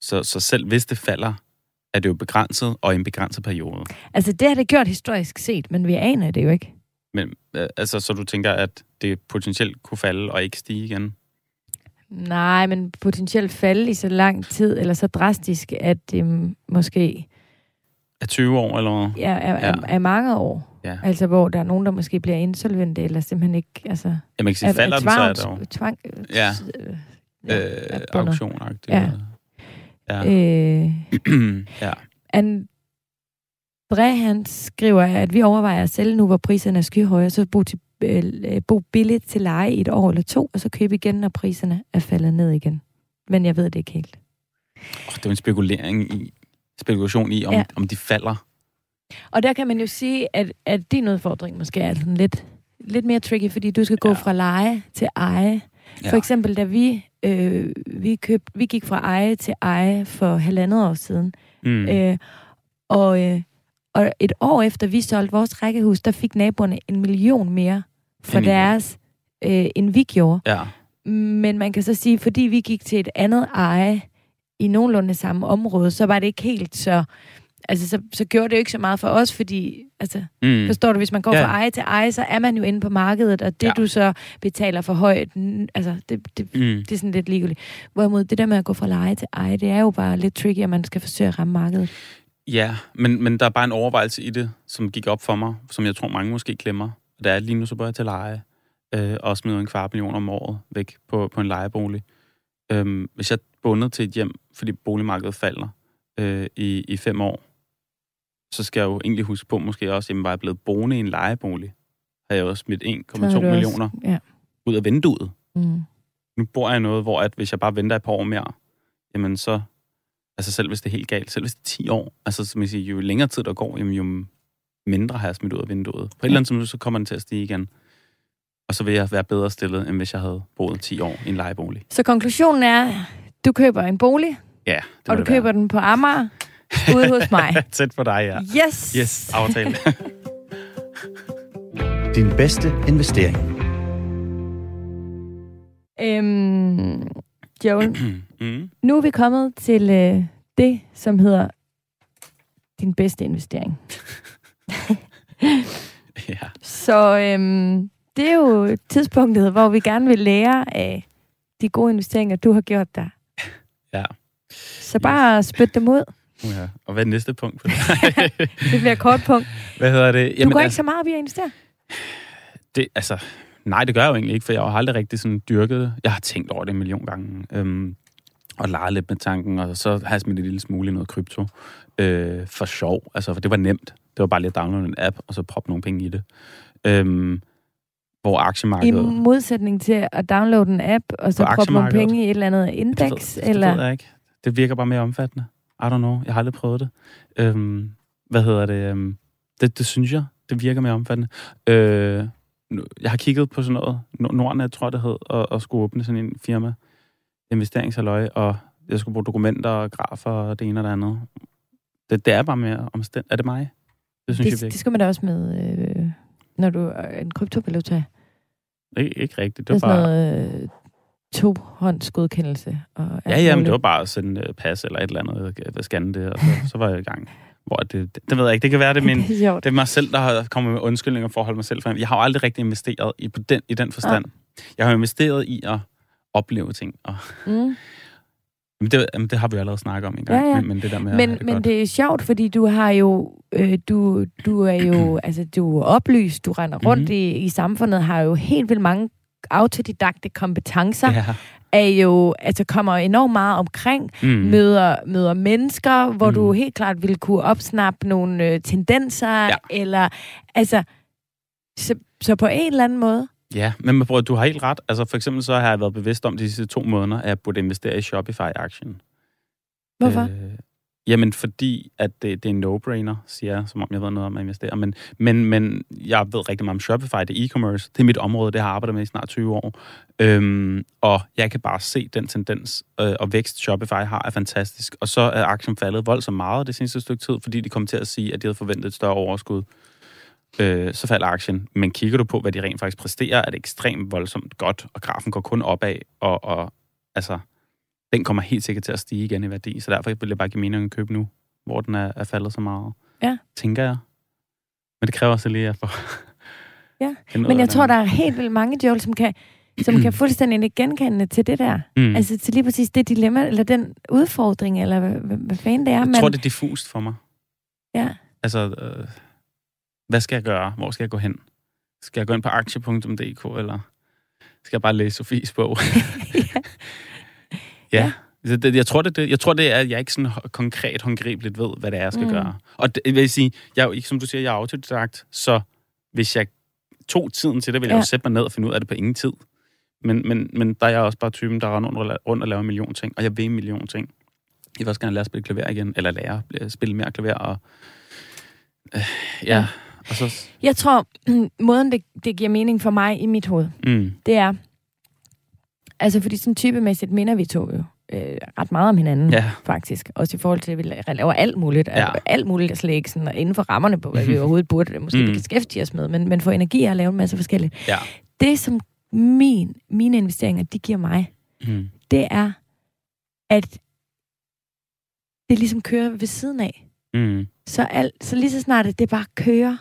Så, så selv hvis det falder er det jo begrænset og i en begrænset periode. Altså, det har det gjort historisk set, men vi aner det jo ikke. Men øh, altså, så du tænker, at det potentielt kunne falde og ikke stige igen? Nej, men potentielt falde i så lang tid, eller så drastisk, at det mm, måske Er 20 år, eller ja, er, er, Ja. er mange år. Ja. Altså, hvor der er nogen, der måske bliver insolvente, eller simpelthen ikke... Altså, Jeg kan sige, falder den, så er det tvang, Ja. øh, øh, er bundet. auktionagtigt. Ja. Ja. Øh, ja. [clears throat] André, han skriver, at vi overvejer at sælge nu, hvor priserne er skyhøje, så bo, til, øh, bo billigt til leje i et år eller to, og så købe igen, når priserne er faldet ned igen. Men jeg ved det ikke helt. Oh, det er en spekulering i, spekulation i, om, Ja. om de falder. Og der kan man jo sige, at, at din udfordring måske er sådan lidt, lidt mere tricky, fordi du skal gå Ja. fra leje til eje. Ja. For eksempel, da vi, øh, vi, køb, vi gik fra eje til eje for halvandet år siden, mm. øh, og, øh, og et år efter vi solgte vores rækkehus, der fik naboerne en million mere for End deres, øh, end vi gjorde. ja. Men man kan så sige, fordi vi gik til et andet eje i nogenlunde samme område, så var det ikke helt så... Altså, så, så gjorde det jo ikke så meget for os, fordi... Altså, Mm. forstår du, hvis man går Ja. fra eje til eje, så er man jo inde på markedet, og det, Ja. du så betaler for højt, altså, det, det, Mm. det er sådan lidt ligegyldigt. Hvorimod det der med at gå fra leje til eje, det er jo bare lidt tricky, at man skal forsøge at ramme markedet. Ja, men, men der er bare en overvejelse i det, som gik op for mig, som jeg tror mange måske glemmer. Det er at lige nu, så bør jeg til leje øh, og smider en kvart million om året væk på, på en lejebolig. Øhm, hvis jeg er bundet til et hjem, fordi boligmarkedet falder øh, i, i fem år, så skal jeg jo egentlig huske på, måske også, jamen var jeg blevet boende i en lejebolig, har jeg jo smidt 1,2 Så er det millioner Også, ja. ud af vinduet. Mm. nu bor jeg i noget, hvor at hvis jeg bare venter et par år mere, jamen så, altså selv hvis det er helt galt, selv hvis det er 10 år, altså som jeg siger, jo længere tid der går, jamen jo mindre har jeg smidt ud af vinduet. På et eller andet tidspunkt, så kommer den til at stige igen. Og så vil jeg være bedre stillet, end hvis jeg havde boet 10 år i en lejebolig. Så konklusionen er, du køber en bolig, Ja, det og du køber den på Amager, ude hos mig. [laughs] Tæt på dig, ja. Yes! Yes, aftale. [laughs] Din bedste investering. Øhm, Joel, [clears throat] mm. nu er vi kommet til øh, det, som hedder din bedste investering. [laughs] [laughs] Ja. Så øhm, det er jo tidspunktet, hvor vi gerne vil lære af de gode investeringer, du har gjort der. [laughs] Ja. Så bare spyt dem ud. ja. Og hvad er næste punkt? på [laughs] det? Det bliver et kort punkt. hvad hedder det? Du går ikke altså, så meget op i at investere? det, altså, nej, det gør jeg jo egentlig ikke, for jeg har aldrig rigtig sådan dyrket det. Jeg har tænkt over det en million gange. Øhm, og leget lidt med tanken, og så har jeg smidt en lille smule i noget krypto. Øh, for sjov, altså, for det var nemt. Det var bare lige at downloade en app, og så proppe nogle penge i det. Øhm, hvor I aktiemarkedet... modsætning til at downloade en app, og så proppe nogle penge i et eller andet det indeks, ved, det eller... ved jeg ikke. Det virker bare mere omfattende. I don't know. Jeg har aldrig prøvet det. Øhm, hvad hedder det? Øhm, det? Det synes jeg. Det virker mere omfattende. Øh, jeg har kigget på sådan noget. Nor- Nordnet, tror jeg, det hed, og, og skulle åbne sådan en firma. Investeringsaløj, og jeg skulle bruge dokumenter og grafer og det ene og det andet. Det, det er bare mere omstændigt. Er det mig? Det synes det, jeg det virkelig. skal man da også med, øh, når du er en kryptovaluta. Ikke, ikke rigtigt. Det Det er var bare... noget øh, tohåndsgodkendelse. Og Ja, ja, men det var bare at sende øh, pas eller et eller andet, øh, scanne det, og så, så var jeg i gang. Hvor det, det, det ved jeg ikke. Det kan være, det [laughs] min, det er. Det er mig selv, der har kommet med undskyldninger for at holde mig selv frem. Jeg har jo aldrig rigtig investeret i, på den, i den forstand. Jeg har investeret i at opleve ting. Og, Mm. det, jamen, det har vi jo allerede snakket om en gang. Ja, ja. Men, men det der med at Men, det men godt. det er sjovt, fordi du har jo, øh, du, du er jo, [clears throat] altså du er oplyst, du render rundt Mhm. i, i samfundet, har jo helt vildt mange autodidakte kompetencer, Ja. er jo, altså kommer enormt meget omkring, Mm. møder, møder mennesker, hvor Mm. du helt klart ville kunne opsnappe nogle øh, tendenser, Ja. eller, altså, så, så på en eller anden måde, Ja, men man prøver, du har helt ret. Altså for eksempel så har jeg været bevidst om de sidste to måneder, at jeg burde investere i Shopify-aktien. hvorfor? Øh. Jamen, fordi at det, det er en no-brainer, siger jeg, som om jeg ved noget om at investere. Men, men, men jeg ved rigtig meget om Shopify, det er e-commerce. Det er mit område, det har jeg arbejdet med i snart 20 år. Øhm, og jeg kan bare se den tendens øh, og vækst, Shopify har, er fantastisk. Og så er aktien faldet voldsomt meget det seneste stykke tid, fordi de kom til at sige, at de havde forventet et større overskud. Øh, så falder aktien. Men kigger du på, hvad de rent faktisk præsterer, er det ekstremt voldsomt godt, og grafen går kun opad, og, og altså, den kommer helt sikkert til at stige igen i værdi, så derfor vil jeg bare give mening at købe nu. hvor den er, er faldet så meget. Ja. Tænker jeg. Men det kræver også lige, at jeg får... [laughs] Ja, [laughs] Men jeg tror, der er helt vildt mange, Joel, som kan, som kan [clears throat] fuldstændig genkende til det der. Mm. Altså til lige præcis det dilemma, eller den udfordring, eller hvad, hvad, hvad fanden det er. jeg man, tror, det er diffust for mig. Ja. Altså, øh, hvad skal jeg gøre? Hvor skal jeg gå hen? Skal jeg gå ind på aktie.dk, eller skal jeg bare læse Sofies bog? [laughs] ja. Ja. Så det, jeg, tror, det, det, jeg tror, det er, at jeg ikke sådan konkret, håndgribeligt ved, hvad det er, jeg skal Mm. gøre. Og det, vil jeg sige, jeg, som du siger, jeg er autodidakt, så hvis jeg tog tiden til det, ville jeg Ja. jo sætte mig ned og finde ud af det på ingen tid. Men, men, men der er jeg også bare typen, der render rundt, rundt og laver en million ting, og jeg vil en million ting. Jeg vil også gerne lære at spille klaver igen, eller lære at spille mere klaver, og øh, ja, Ja. og så... Jeg tror, [clears throat] måden det, det giver mening for mig i mit hoved, Mm, det er, altså fordi sådan typemæssigt minder vi to jo øh, ret meget om hinanden, ja, faktisk. Også i forhold til, at vi la- laver alt muligt. Ja. Alt muligt slet ikke sådan, inden for rammerne på, hvad vi [laughs] overhovedet burde måske Mm. beskæftige os med, men, men få energi af at lave en masse forskelligt. ja. Det, som min, mine investeringer, de giver mig, Mm, det er, at det ligesom kører ved siden af. mm, Så, alt, så lige så snart, det bare kører.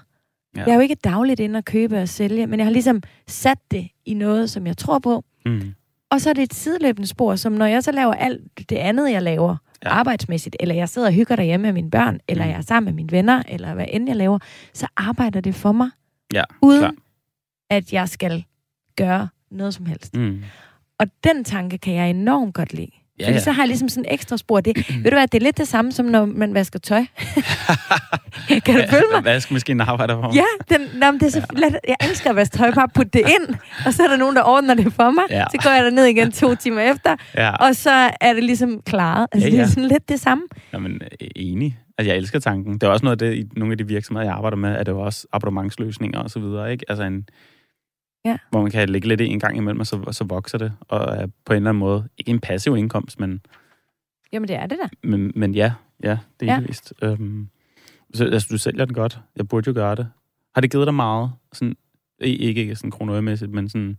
Ja. Jeg er jo ikke dagligt inde og købe og sælge, men jeg har ligesom sat det i noget, som jeg tror på. mm, Og så er det et sideløbende spor, som når jeg så laver alt det andet, jeg laver Ja. arbejdsmæssigt, eller jeg sidder og hygger derhjemme med mine børn, eller Mm. jeg er sammen med mine venner, eller hvad end jeg laver, så arbejder det for mig, ja, uden klar. at jeg skal gøre noget som helst. Mm. Og den tanke kan jeg enormt godt lide. Ja, Fordi ja. så har jeg ligesom sådan et ekstra spor. Det, ved du hvad, det er lidt det samme, som når man vasker tøj. [laughs] kan du følge mig? Vaskemaskinen arbejder for mig. Ja, den, nå, det er så, lad, jeg elsker at vaske tøj, bare putte det ind, og så er der nogen, der ordner det for mig. Ja. Så går jeg ned igen to timer efter, ja. og så er det ligesom klaret. Altså, Ja, ja, ja. ja. det er sådan lidt det samme. Jamen, øh, enig. Altså, jeg elsker tanken. Det er også noget af det, i nogle af de virksomheder, jeg arbejder med, at det er jo også abonnementsløsninger og så videre, ikke? Altså en, Ja. hvor man kan lægge lidt i en gang imellem, og så, så vokser det, og er på en eller anden måde, ikke en passiv indkomst, men, Jamen, det er det da. men, men ja, ja, det er Ja. vist. Øhm, så, altså, du sælger den godt. Jeg burde jo gøre det. Har det givet dig meget? Sådan, ikke, ikke sådan kronomæssigt, men sådan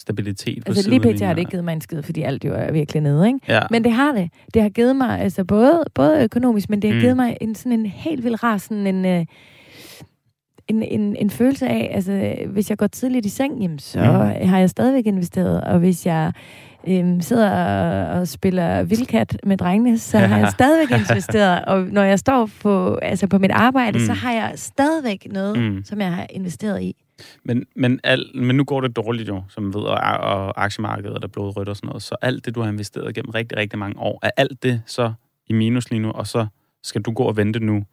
stabilitet på Altså lige pt. har det ikke givet mig en skid, fordi alt jo er virkelig nede, ikke? Ja. Men det har det. Det har givet mig, altså både, både økonomisk, men det har Mm. givet mig en sådan en helt vildt rar sådan en, øh, en, en, en følelse af, altså hvis jeg går tidligt i seng, jamen, så Mm. har jeg stadigvæk investeret, og hvis jeg øhm, sidder og, og spiller vildkat med drengene, så har jeg [laughs] stadigvæk investeret, og når jeg står på, altså på mit arbejde, Mm. så har jeg stadigvæk noget, Mm. som jeg har investeret i. Men, men, al, men nu går det dårligt jo, som ved, og, og aktiemarkedet er der blodrødt og sådan noget. Så alt det, du har investeret gennem rigtig, rigtig mange år, er alt det så i minus lige nu, og så skal du gå og vente nu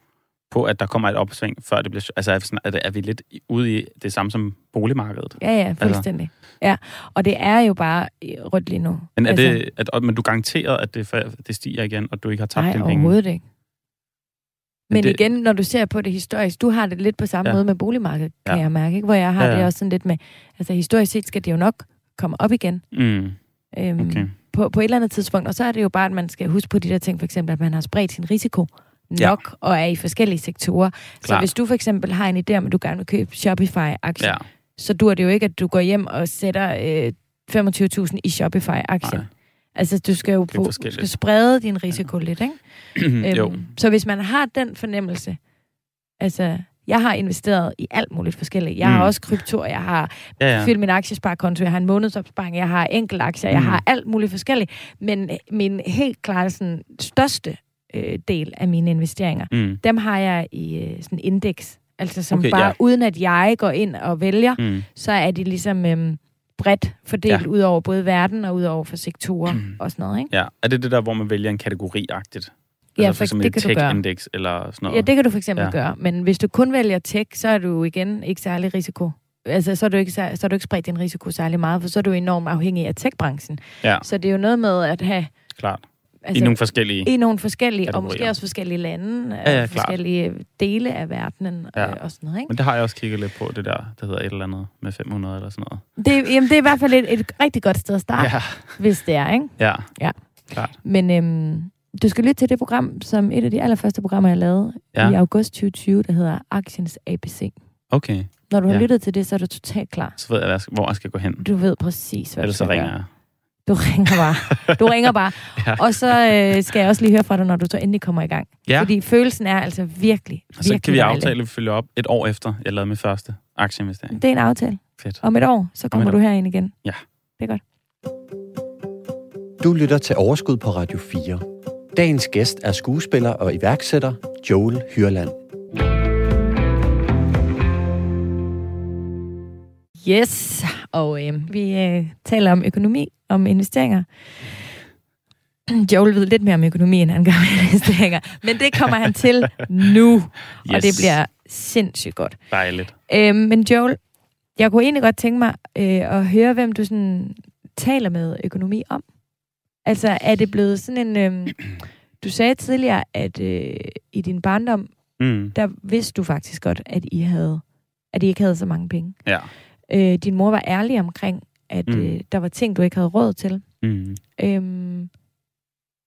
på, at der kommer et opsving, før det bliver... Altså, er vi, sådan, er, er vi lidt ude i det samme som boligmarkedet? Ja, ja, fuldstændig. Ja, og det er jo bare øh, rødt lige nu. Men, er Altså, det, at, men du garanterer, at det, det stiger igen, og du ikke har tabt Nej, dine penge? overhovedet ikke. Men Men det- igen, når du ser på det historisk, du har det lidt på samme Ja. måde med boligmarkedet, kan Ja. jeg mærke, ikke? hvor jeg har ja, ja. det også sådan lidt med, altså historisk set skal det jo nok komme op igen Mm, øhm, okay. på, på et eller andet tidspunkt, og så er det jo bare, at man skal huske på de der ting, for eksempel, at man har spredt sin risiko Ja. nok, og er i forskellige sektorer. Så Klart. hvis du for eksempel har en idé om, at du gerne vil købe Shopify-aktier, Ja, så dur det jo ikke, at du går hjem og sætter øh, 25.000 i Shopify-aktier. Altså, du skal jo på, skal sprede din risiko ja. lidt, ikke? [clears throat] jo. Øhm, så hvis man har den fornemmelse, altså, jeg har investeret i alt muligt forskelligt. Jeg mm. Har også krypto, jeg har Ja, ja. ja. fyldt min aktiesparekonto, jeg har en månedsopsparing, jeg har enkel aktier, jeg Mm. har alt muligt forskelligt. Men øh, min helt klart sådan, største øh, del af mine investeringer, Mm, dem har jeg i øh, sådan indeks. Altså som Okay, bare, ja. uden at jeg går ind og vælger, mm. så er de ligesom øhm, bredt fordelt Ja. ud over både verden og ud over for sektorer Mm. og sådan noget, ikke? Ja, er det det der, hvor man vælger en kategori-agtigt? Ja, altså for, eksempel det et kan du gøre. tech-indeks eller sådan noget? Ja, det kan du for eksempel Ja. gøre. Men hvis du kun vælger tech, så er du igen ikke særlig risiko. Altså, så er du ikke, så er du ikke spredt din risiko særlig meget, for så er du enormt afhængig af tech-branchen. Ja. Så det er jo noget med at have... Klart. Altså, I nogle forskellige... i nogle forskellige, og kategorier. måske også forskellige lande, Ja, ja, og klart. forskellige dele af verdenen Ja. øh, og sådan noget, ikke? Men det har jeg også kigget lidt på, det der, der hedder et eller andet med 500 eller sådan noget. Det, jamen, det er i hvert fald et, et rigtig godt sted at starte, ja. Ja, hvis det er, ikke? ja. Ja. Klart. Men øhm, du skal lytte til det program, som et af de allerførste programmer, jeg lavede Ja. ja. i august 2020, der hedder Aktiens ABC. Okay, Når du har Ja. ja. lyttet til det, så er du totalt klar. så ved jeg, hvor jeg skal gå hen. Du ved præcis, hvad Ellers du så skal ringer gøre. jeg. Du ringer bare. Du ringer bare. [laughs] ja. Og så øh, skal jeg også lige høre fra dig, når du så endelig kommer i gang. Ja. Fordi følelsen er altså virkelig, virkelig Og så kan vi dejlig. aftale, at vi følger op et år efter, jeg lavede min første aktieinvestering. Det er en aftale. Fedt. Om et år, så kommer du år. herind igen. Ja. Det er godt. Du lytter til Overskud på Radio 4. Dagens gæst er skuespiller og iværksætter Joel Hyrland. Yes, og øh, vi øh, taler om økonomi, om investeringer. [clears throat] Joel ved lidt mere om økonomi, end han gør med [laughs] investeringer. Men det kommer han til nu, yes. og det bliver sindssygt godt. Dejligt. Øh, men Joel, jeg kunne egentlig godt tænke mig øh, at høre, hvem du sådan taler med økonomi om. Altså, er det blevet sådan en... Øh, du sagde tidligere, at øh, i din barndom, Mm. der vidste du faktisk godt, at I havde, at I ikke havde så mange penge. Ja. Øh, din mor var ærlig omkring, at Mm. mm. øh, der var ting, du ikke havde råd til. Mm. Øhm,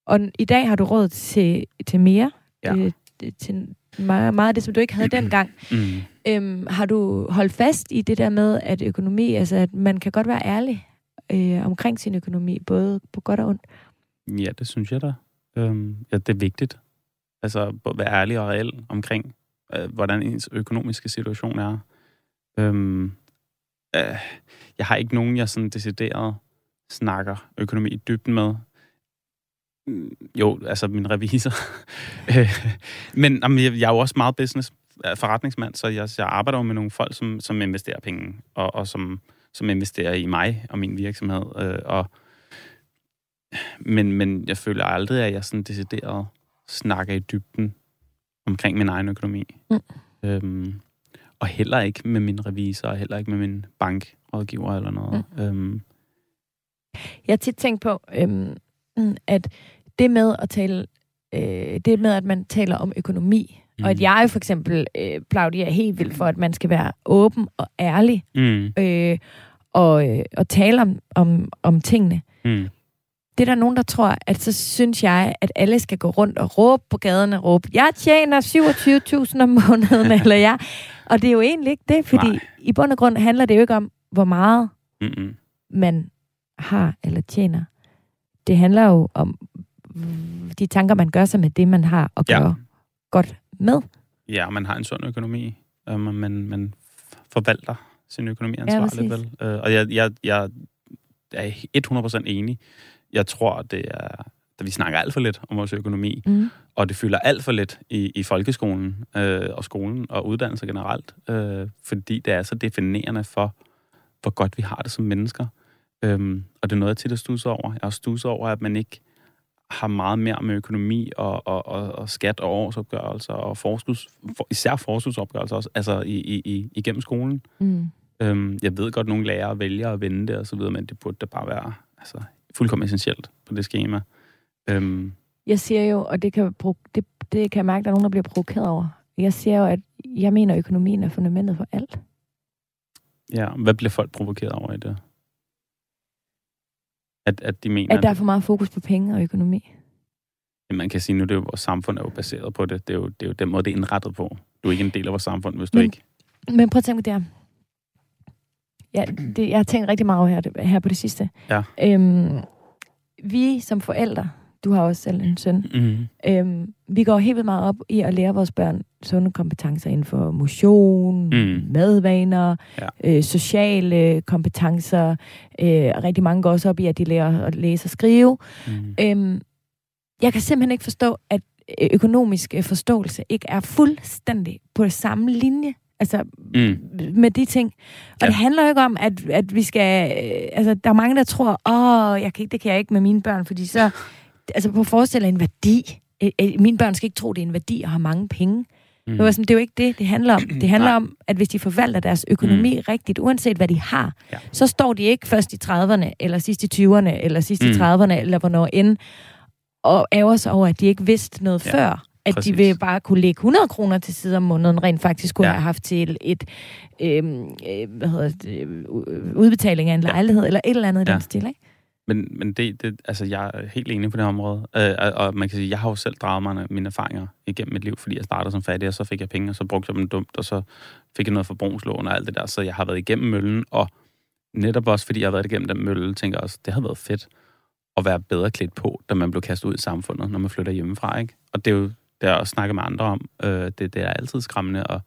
og i dag har du råd til, til mere. Ja. Øh, til meget, meget af det, som du ikke havde dengang. Mm. Øhm, har du holdt fast i det der med, at økonomi, altså at man kan godt være ærlig øh, omkring sin økonomi, både på godt og ondt? Ja, det synes jeg da. Øhm, ja, det er vigtigt. Altså, at være ærlig og reel omkring, øh, hvordan ens økonomiske situation er. Øhm, øh, jeg har ikke nogen, jeg sådan decideret snakker økonomi i dybden med. Mm, Jo, altså min revisor. [laughs] Men jamen, jeg, jeg er jo også meget business forretningsmand, så jeg, jeg arbejder jo med nogle folk, som, som investerer penge, og, og som, som investerer i mig og min virksomhed. Øh, og men, men jeg føler aldrig, at jeg sådan decideret snakker i dybden omkring min egen økonomi. Mm. Øhm, og heller ikke med min revisor, og heller ikke med min bankrådgiver eller noget. Mm. Øhm, Jeg har tit tænkt på, øhm, at det med at tale, øh, det med, at man taler om økonomi, mm. og at Mm. jeg for eksempel øh, plauderer helt vildt for, at man skal være åben og ærlig mm, øh, og, øh, og tale om, om, om tingene. mm, Det er der nogen, der tror, at så synes jeg, at alle skal gå rundt og råbe på gaden og råbe, jeg tjener 27.000 om måneden, [laughs] eller jeg. Og det er jo egentlig ikke det, fordi Nej. i bund og grund handler det jo ikke om, hvor meget mm, mm. man har eller tjener. Det handler jo om de tanker, man gør sig med det, man har at Ja. gøre godt med. Ja, man har en sund økonomi, og man, man, forvalter sin økonomi ansvarligt. vel? Øh, og jeg, jeg, jeg er 100% enig. Jeg tror, det er, vi snakker alt for lidt om vores økonomi, Mm. og det fylder alt for lidt i, i folkeskolen øh, og skolen og uddannelse generelt, øh, fordi det er så definerende for, hvor godt vi har det som mennesker. Øhm, og det er noget, jeg tit har stusset over. Jeg har stusset over, at man ikke har meget mere med økonomi og, og, og, og skat og årsopgørelser og forskuds, for, især forskudsopgørelser også, altså i, i, i, igennem skolen. Mm. Øhm, jeg ved godt, at nogle lærere vælger at vende det og så videre, men det burde da bare være altså, fuldkommen essentielt på det schema. Øhm, Jeg siger jo, og det kan, det, det kan jeg mærke, at der er nogen, der bliver provokeret over. Jeg siger jo, at jeg mener, at økonomien er fundamentet for alt. ja, hvad bliver folk provokeret over i det? At, at de mener, At der er for meget fokus på penge og økonomi. at man kan sige, nu det er jo, vores samfund er jo baseret på det. Det er jo, det er jo den måde, det er indrettet på. Du er ikke en del af vores samfund, hvis du Men- ikke... Men prøv at tænke på det her. Ja, det, jeg har tænkt rigtig meget her, her på det sidste. Ja. Øhm, vi som forældre, du har også selv en søn, Mm-hmm. Øhm, vi går helt vildt meget op i at lære vores børn sunde kompetencer inden for motion, Mm. madvaner, Ja. øh, sociale kompetencer. Øh, rigtig mange går også op i, at de lærer at læse og skrive. Mm. Øhm, jeg kan simpelthen ikke forstå, at øh, økonomisk øh, forståelse ikke er fuldstændig på samme linje. Altså, Mm. med de ting. Og Ja. det handler jo ikke om, at, at vi skal... Øh, altså, der er mange, der tror, åh, jeg kan, ikke- det kan jeg ikke med mine børn, fordi så... Altså, på at forestille en værdi. Øh, øh, Mine børn skal ikke tro, det er en værdi at have mange penge. Mm. Det, var sådan, det er jo ikke det, det handler om. [clears throat] Det handler Nej. om, at hvis de forvalter deres økonomi mm. rigtigt, uanset hvad de har, Ja. så står de ikke først i 30'erne, eller sidst i 20'erne, eller sidst i Mm. 30'erne, eller hvornår end, og ærger sig over, at de ikke vidste noget Ja, ja, før. At præcis. de vil bare kunne lægge 100 kroner til side om måneden, rent faktisk kunne Ja. ja. have haft til et øhm, øh, hvad hedder det, øh, udbetaling af en Ja. lejlighed, eller et eller andet i Ja. den stil, ikke? Men, men det, det, altså, jeg er helt enig på det område. Øh, og, og man kan sige, jeg har jo selv draget mig mine erfaringer igennem mit liv, fordi jeg startede som fattig, og så fik jeg penge, og så brugte jeg dem dumt, og så fik jeg noget forbrugslån og alt det der. Så jeg har været igennem møllen, og netop også fordi jeg har været igennem den mølle, tænker jeg også, det har været fedt at være bedre klædt på, da man blev kastet ud i samfundet, når man flytter hjemmefra, ikke? Og det er jo det er at snakke med andre om. Øh, det, det er altid skræmmende, og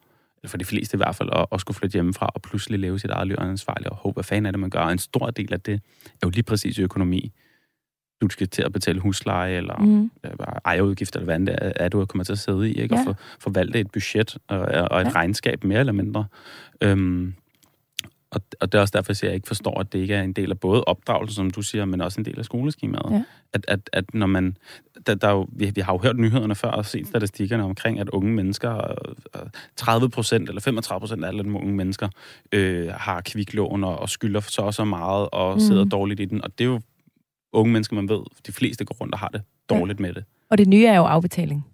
for de fleste i hvert fald, at, at skulle flytte hjemmefra og pludselig leve sit eget liv ansvarligt og håbe, hvad fanden er det, man gør. Og en stor del af det er jo lige præcis økonomi. Du skal til at betale husleje, eller mm. ejerudgifter, eller hvad det er, er, du kommer til at sidde i, ikke? Ja. og for, forvalte et budget og, og et ja. regnskab mere eller mindre. Øhm, og, og det er også derfor, at jeg ikke forstår, at det ikke er en del af både opdragelse, som du siger, men også en del af skoleskemaet. Ja. At, at, at når man... Der, der jo, vi, vi har jo hørt nyhederne før og set statistikkerne omkring, at unge mennesker, 30 procent eller 35 procent af alle unge mennesker, øh, har kviklån og, og skylder så og så meget og mm. sidder dårligt i den. Og det er jo unge mennesker, man ved, de fleste går rundt og har det dårligt ja. med det. Og det nye er jo afbetaling.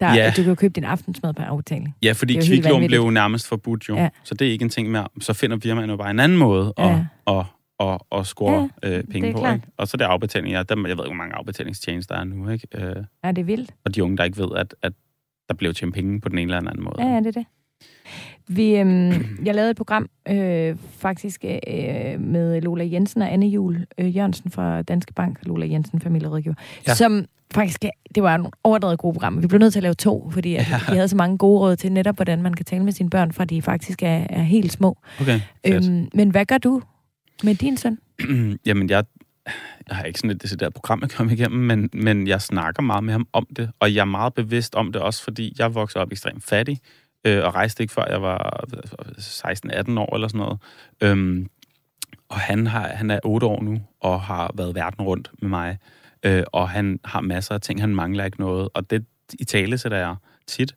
Der, ja. Du kan jo købe din aftensmad på afbetaling. Ja, fordi kviklån blev jo nærmest forbudt jo. Ja. Så det er ikke en ting mere. Så finder firmaerne jo bare en anden måde at, ja. at, at, at, at score ja, øh, penge på. Ikke? Og så det afbetaling. Ja, der, jeg ved ikke, hvor mange afbetalingstjenester der er nu. Ikke? Øh, ja, det er vildt. Og de unge, der ikke ved, at, at der blev tjent penge på den ene eller anden måde. Ja, ja det er det. Vi, øhm, jeg lavede et program øh, faktisk øh, med Lola Jensen og Anne Jul øh, Jørgensen fra Danske Bank, Lola Jensen, familierådgiver, ja. som faktisk, det var nogle overdrevet gode programmer. Vi blev nødt til at lave to, fordi at ja. vi havde så mange gode råd til netop, hvordan man kan tale med sine børn, fra de faktisk er, er helt små. Okay, øhm, men hvad gør du med din søn? [clears throat] Jamen, jeg, jeg har ikke sådan et decideret program, at kommer igennem, men, men jeg snakker meget med ham om det, og jeg er meget bevidst om det også, fordi jeg voksede op ekstremt fattig, øh, og rejste ikke før jeg var 16-18 år eller sådan noget. Øhm, og han, har, han er 8 år nu, og har været verden rundt med mig. Øh, og han har masser af ting, han mangler ikke noget. Og det i tale sætter jeg tit,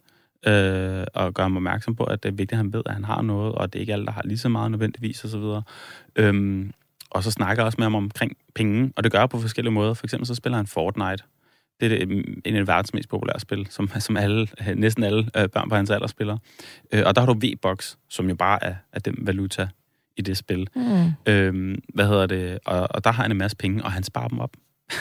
øh, og gør mig opmærksom på, at det er vigtigt, at han ved, at han har noget, og det er ikke alle, der har lige så meget nødvendigvis osv. Øhm, og så snakker jeg også med ham omkring penge, og det gør jeg på forskellige måder. For eksempel så spiller han Fortnite. Det er en af verdens mest populære spil, som, [laughs] som alle, næsten alle øh, børn på hans alder spiller. Øh, og der har du V-Box, som jo bare er, er den valuta i det spil. Mm. Øhm, hvad hedder det? Og, og der har han en masse penge, og han sparer dem op. [laughs]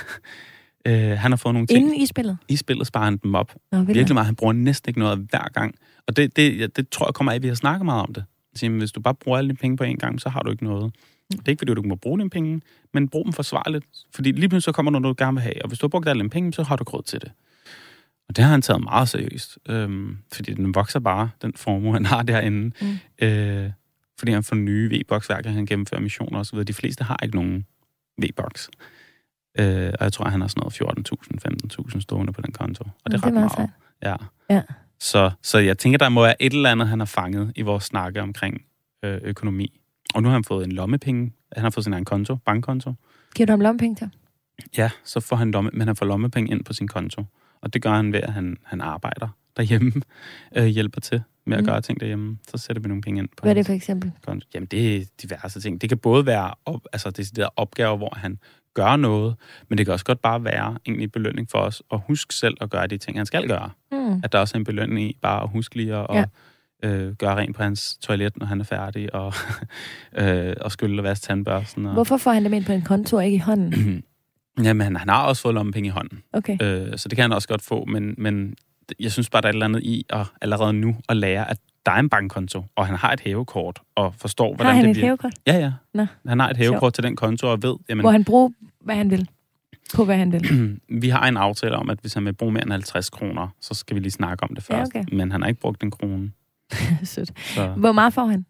øh, han har fået nogle ting. Inden i spillet? I spillet sparer han dem op. Nå, Virkelig meget. Han bruger næsten ikke noget hver gang. Og det, det, det tror jeg kommer af, at vi har snakket meget om det. Så, hvis du bare bruger alle dine penge på en gang, så har du ikke noget. Det er ikke, fordi du ikke må bruge dine penge, men brug dem forsvarligt. Fordi lige pludselig så kommer der noget, du gerne vil have. Og hvis du har brugt alle dine penge, så har du råd til det. Og det har han taget meget seriøst. Øhm, fordi den vokser bare, den formue, han har derinde. Mm. Øh, fordi han får nye V-boksværker, han gennemfører missioner osv. De fleste har ikke nogen V-boks. Øh, og jeg tror, han har sådan noget 14.000, 15.000 stående på den konto. Og det er, det ret meget. meget. Ja. ja. Så, så jeg tænker, der må være et eller andet, han har fanget i vores snakke omkring øh, økonomi. Og nu har han fået en lommepenge. Han har fået sin egen konto, bankkonto. Giver du ham lommepenge til? Ja, så får han lomme, men han får lommepenge ind på sin konto. Og det gør han ved, at han, han arbejder derhjemme, øh, hjælper til med at mm. gøre ting derhjemme. Så sætter vi nogle penge ind på Hvad er det for eksempel? Konto. Jamen, det er diverse ting. Det kan både være op, altså, det der opgaver, hvor han gør noget, men det kan også godt bare være egentlig belønning for os at huske selv at gøre de ting, han skal gøre. Mm. At der også er en belønning i bare at huske lige at ja øh, gøre rent på hans toilet, når han er færdig, og, [laughs] øh, og skylle og vaske tandbørsten. Og... Hvorfor får han dem ind på en konto og ikke i hånden? [clears throat] Jamen, han har også fået lommepenge i hånden. Okay. Øh, så det kan han også godt få, men, men jeg synes bare, der er et eller andet i at allerede nu at lære, at der er en bankkonto, og han har et hævekort, og forstår, hvordan har han det et bliver. hævekort? Ja, ja. Nå. Han har et hævekort til den konto, og ved... Jamen, Hvor han bruger, hvad han vil? På hvad han vil? [clears throat] vi har en aftale om, at hvis han vil bruge mere end 50 kroner, så skal vi lige snakke om det først. Ja, okay. Men han har ikke brugt en krone. [laughs] Sødt. Så. Hvor meget får han?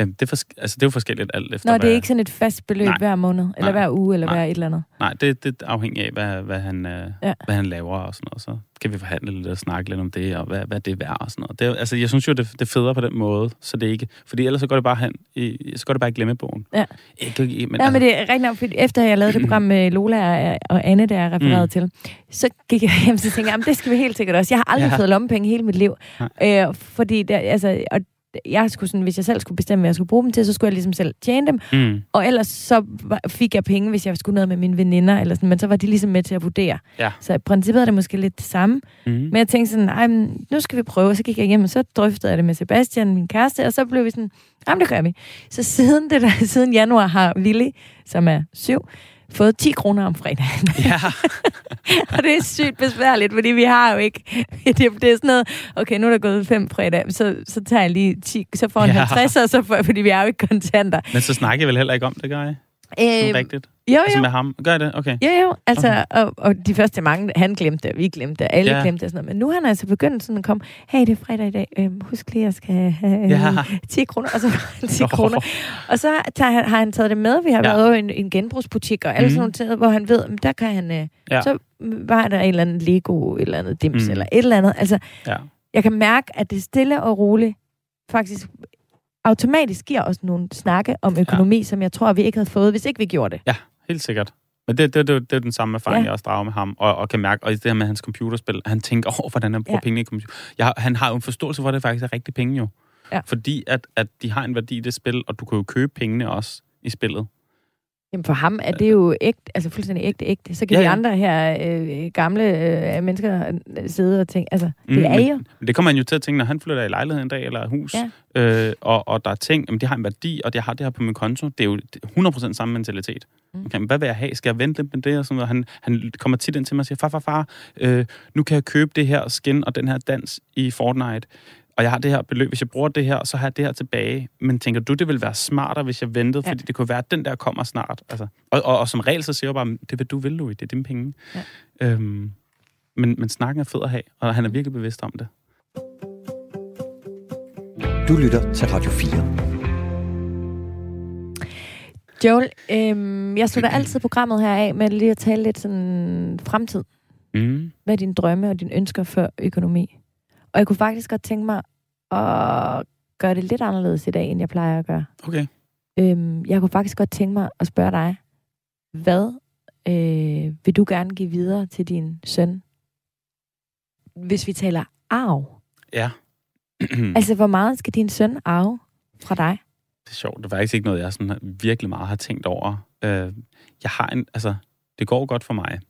Jamen, det, er for, altså, det er jo forskelligt alt efter, Nå, det er hvad... ikke sådan et fast beløb nej, hver måned, eller nej, hver uge, eller nej, hver et eller andet? Nej, det, det afhænger af, hvad, hvad, han, øh, ja. hvad han laver og sådan noget. Så kan vi forhandle lidt og snakke lidt om det, og hvad, hvad det er værd og sådan noget. Det, altså, jeg synes jo, det, det er federe på den måde, så det ikke... Fordi ellers så går det bare hen i, så går det bare i glemmebogen. Ja. Ikke, men, ja, altså, men det er rigtig nok, fordi efter jeg lavede det program med Lola og Anne, der er refereret mm. til, så gik jeg hjem og tænkte, jeg, det skal vi helt sikkert også. Jeg har aldrig ja. fået lommepenge hele mit liv. Øh, fordi der, altså, og jeg skulle sådan, hvis jeg selv skulle bestemme, hvad jeg skulle bruge dem til, så skulle jeg ligesom selv tjene dem. Mm. Og ellers så fik jeg penge, hvis jeg skulle noget med mine veninder, eller sådan, men så var de ligesom med til at vurdere. Ja. Så i princippet er det måske lidt det samme. Mm. Men jeg tænkte sådan, Ej, men nu skal vi prøve. Så gik jeg hjem, og så drøftede jeg det med Sebastian, min kæreste, og så blev vi sådan, jamen det gør vi. Så siden, det der, [laughs] siden januar har Willy, som er syv, fået 10 kroner om fredagen. [laughs] Ja. [laughs] og det er sygt besværligt, fordi vi har jo ikke... [laughs] Det, det er sådan noget, okay, nu er der gået fem fredag, så, så tager jeg lige 10, så får en ja. 50, og så får, fordi vi har jo ikke kontanter. Men så snakker jeg vel heller ikke om det, gør jeg? Sådan Øhm, rigtigt? Jo, Altså jo. med ham? Gør det? Okay. Jo, jo. Altså, okay. og, og de første mange, han glemte det, vi glemte det, alle Ja. glemte det sådan noget. Men nu er han altså begyndt sådan at komme, hey, det er fredag i dag, øhm, husk lige, at jeg skal have øh, Ja. [laughs] 10 kroner, og så får han 10 Nå. kroner. Og så tager han, har han taget det med. Vi har Ja. været i en, en genbrugsbutik og alle Mhm. sådan nogle ting, hvor han ved, men der kan han... Øh, Ja. Så var der en eller anden Lego, et eller andet dims, Mhm. mm. eller et eller andet. Altså, Ja. jeg kan mærke, at det stille og roligt faktisk automatisk giver os nogle snakke om økonomi, ja. som jeg tror, vi ikke havde fået, hvis ikke vi gjorde det. Ja, helt sikkert. Men det, det, det, det er den samme erfaring, ja. Jeg også drager med ham, og, og kan mærke, og det her med hans computerspil, han tænker over, hvordan han bruger ja. Ja. penge i computer. Jeg, han har jo en forståelse for, at det faktisk er rigtig penge jo. Ja. Fordi at, at de har en værdi i det spil, og du kan jo købe pengene også i spillet. Jamen for ham er det jo ægte, altså fuldstændig ægte, ægte. Så kan Ja, ja, de andre her øh, gamle øh, mennesker øh, sidde og tænke, altså det Mm, er jo. Men det kommer man jo til at tænke, når han flytter i lejlighed en dag, eller hus, Ja. øh, og, og der er ting, jamen, det har en værdi, og det har det her på min konto. Det er jo 100% samme mentalitet. Mm. Okay, men hvad vil jeg have? Skal jeg vente lidt med det? Og sådan noget. Han, han kommer tit ind til mig og siger, far, far, far, øh, nu kan jeg købe det her skin og den her dans i Fortnite, og jeg har det her beløb. Hvis jeg bruger det her, så har jeg det her tilbage. Men tænker du, det ville være smartere, hvis jeg ventede? Ja. Fordi det kunne være, at den der kommer snart. Altså, og, og, og som regel, så siger jeg bare, det vil du vil, Louis. Det er dine penge. Ja. Øhm, men, men snakken er fed at have, og han er virkelig bevidst om det. Du lytter til Radio 4. Joel, øh, jeg slutter altid programmet her af med lige at tale lidt sådan fremtid. Mm. Hvad er dine drømme og dine ønsker for økonomi? Og jeg kunne faktisk godt tænke mig at gøre det lidt anderledes i dag, end jeg plejer at gøre. Okay. Øhm, jeg kunne faktisk godt tænke mig at spørge dig, hvad øh, vil du gerne give videre til din søn, hvis vi taler arv? Ja. [clears throat] Altså, hvor meget skal din søn arve fra dig? Det er sjovt. Det er faktisk ikke noget, jeg sådan virkelig meget har tænkt over. Øh, jeg har en, altså, det går godt for mig.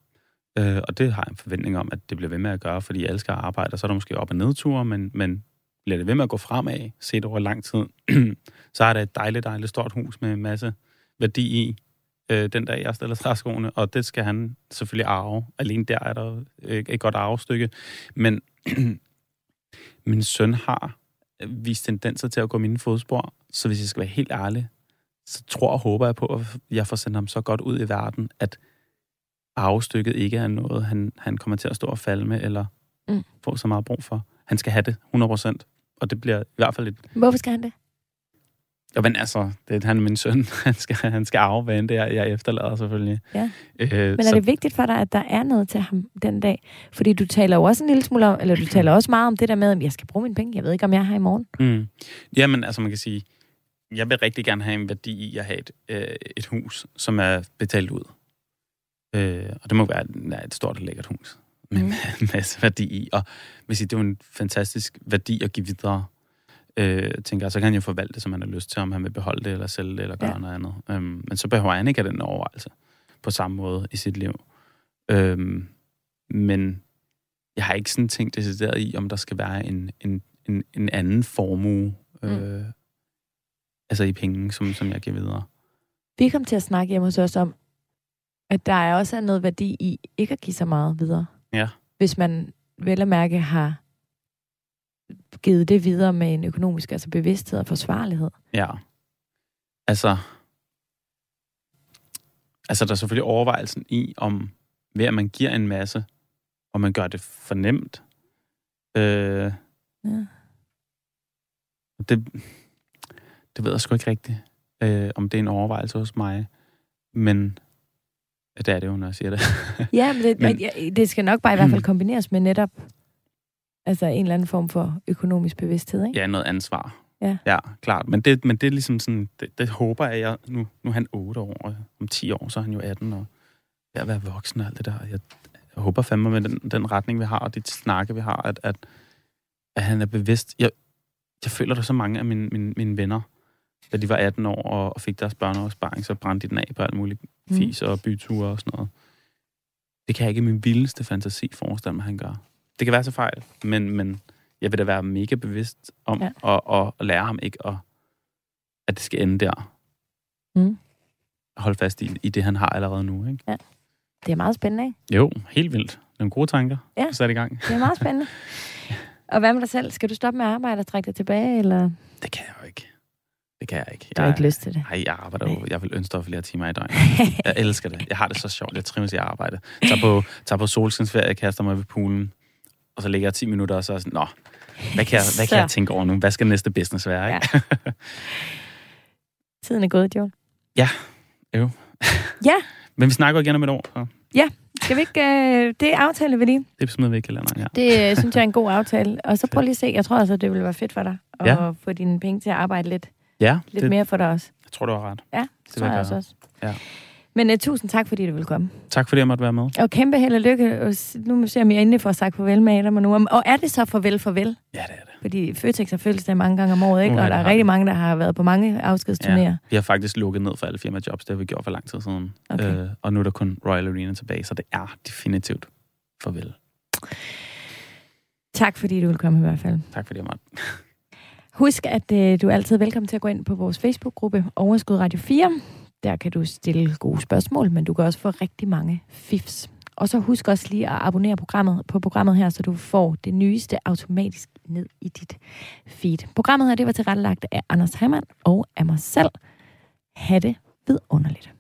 Øh, og det har jeg en forventning om, at det bliver ved med at gøre, fordi jeg elsker at arbejde, og så er der måske op- og nedture, men, men bliver det ved med at gå fremad, set over lang tid, [clears throat] så er det et dejligt, dejligt stort hus med en masse værdi i, øh, den dag jeg stiller træskoene, og det skal han selvfølgelig arve. Alene der er der øh, et godt arvestykke. Men [clears throat] min søn har vist tendenser til at gå mine fodspor, så hvis jeg skal være helt ærlig, så tror og håber jeg på, at jeg får sendt ham så godt ud i verden, at arvestykket ikke er noget, han, han kommer til at stå og falde med, eller Mm. få så meget brug for. Han skal have det 100%, og det bliver i hvert fald et... Hvorfor skal han det? Ja, men altså, det er han min søn. [laughs] Han skal, han skal arve, hvad end det er, jeg efterlader selvfølgelig. Ja. Øh, Men er så, det vigtigt for dig, at der er noget til ham den dag? Fordi du taler jo også en lille smule om, eller du taler også meget om det der med, at jeg skal bruge mine penge. Jeg ved ikke, om jeg her i morgen. Mm. Jamen, altså man kan sige, jeg vil rigtig gerne have en værdi i at have et, øh, et hus, som er betalt ud. Øh, og det må være et, ja, et stort og lækkert hus med Mm. mm. [laughs] en masse værdi i. Og hvis det er en fantastisk værdi at give videre, øh, tænker jeg, så kan han jo forvalte det, som han har lyst til, om han vil beholde det, eller sælge det, eller gøre Ja. noget andet. Øhm, men så behøver han ikke have den overvejelse på samme måde i sit liv. Øhm, men jeg har ikke sådan tænkt decideret i, om der skal være en, en, en, en anden formue, øh, Mm. altså i penge, som, som jeg giver videre. Vi kom til at snakke hjemme hos os om, at der er også noget værdi i ikke at give så meget videre. Ja. Hvis man vel at mærke har givet det videre med en økonomisk altså bevidsthed og forsvarlighed. Ja. Altså, altså der er selvfølgelig overvejelsen i, om ved at man giver en masse, og man gør det for nemt. Øh, Ja. det, det ved jeg sgu ikke rigtigt, øh, om det er en overvejelse hos mig. Men det er det jo, når jeg siger det. [laughs] Ja, men det, Men- det skal nok bare i hvert fald kombineres med netop altså en eller anden form for økonomisk bevidsthed, ikke? ja, noget ansvar. Ja. Ja, klart. Men det, men det er ligesom sådan, det, det håber jeg, jeg nu, nu er han 8 år, og om 10 år, så er han jo 18, og jeg at være voksen og alt det der. Jeg, jeg håber fandme med den, den retning, vi har, og de snakke, vi har, at, at, at han er bevidst. Jeg, jeg føler, der er så mange af mine, mine, mine venner, da de var 18 år og, og fik deres børneopsparing, så brændte de den af på alt muligt Mm. fis og byture og sådan noget. Det kan jeg ikke i min vildeste fantasi forestille mig, han gør. Det kan være så fejl, men, men jeg vil da være mega bevidst om Ja. ja. at, at, at lære ham ikke, at, at det skal ende der. Mm. Hold fast i, i det, han har allerede nu. Ikke? Det er meget spændende, ikke? Jo, helt vildt. Nogle gode tanker, Ja. sat i gang. Det er meget spændende. [laughs] Og hvad med dig selv? Skal du stoppe med at arbejde og trække dig tilbage, eller? Det kan jeg jo ikke. Det kan jeg ikke. Du har jeg, ikke lyst til det. Nej, jeg arbejder jo. Jeg vil ønske, var flere timer i døgnet. [laughs] Jeg elsker det. Jeg har det så sjovt. Jeg trives i arbejde. Tager på, tager på solskinsferie, kaster mig ved poolen, og så ligger jeg 10 minutter, og så er jeg sådan, nå, hvad kan jeg, hvad kan jeg tænke over nu? Hvad skal næste business være, ikke? Tiden er gået, Joel. Jo. Ja. Men vi snakker igen om et år, så Skal vi ikke... Øh, det aftaler vi lige. det smider vi i kalenderen, ja. Det øh, synes jeg er en god aftale. Og så prøv lige at se. Jeg tror altså, det vil være fedt for dig at Ja. få dine penge til at arbejde lidt, Ja, lidt det, mere for dig også. jeg tror, du har ret. Ja, det, tror jeg jeg også. også. Ja. Men uh, tusind tak, fordi du vil komme. Tak fordi jeg måtte være med. Og kæmpe held og lykke. Og nu må vi se, om jeg endelig får sagt farvel med Adam og nu. Og er det så farvel, farvel? Ja, det er det. Fordi Føtex har fødselsdag mange gange om året, ikke? Uha, og der er rigtig mange, der har været på mange afskedsturnéer. Ja. Vi har faktisk lukket ned for alle firmajobs. Det har vi gjort for lang tid siden. Okay. Øh, og nu er der kun Royal Arena tilbage, så det er definitivt farvel. Tak, fordi du vil komme i hvert fald. Tak fordi jeg måtte. Husk, at øh, du er altid velkommen til at gå ind på vores Facebook-gruppe Overskud Radio 4. Der kan du stille gode spørgsmål, men du kan også få rigtig mange fifs. Og så husk også lige at abonnere programmet, på programmet her, så du får det nyeste automatisk ned i dit feed. Programmet her, det var tilrettelagt af Anders Hammann og af mig selv. Ha' det vidunderligt.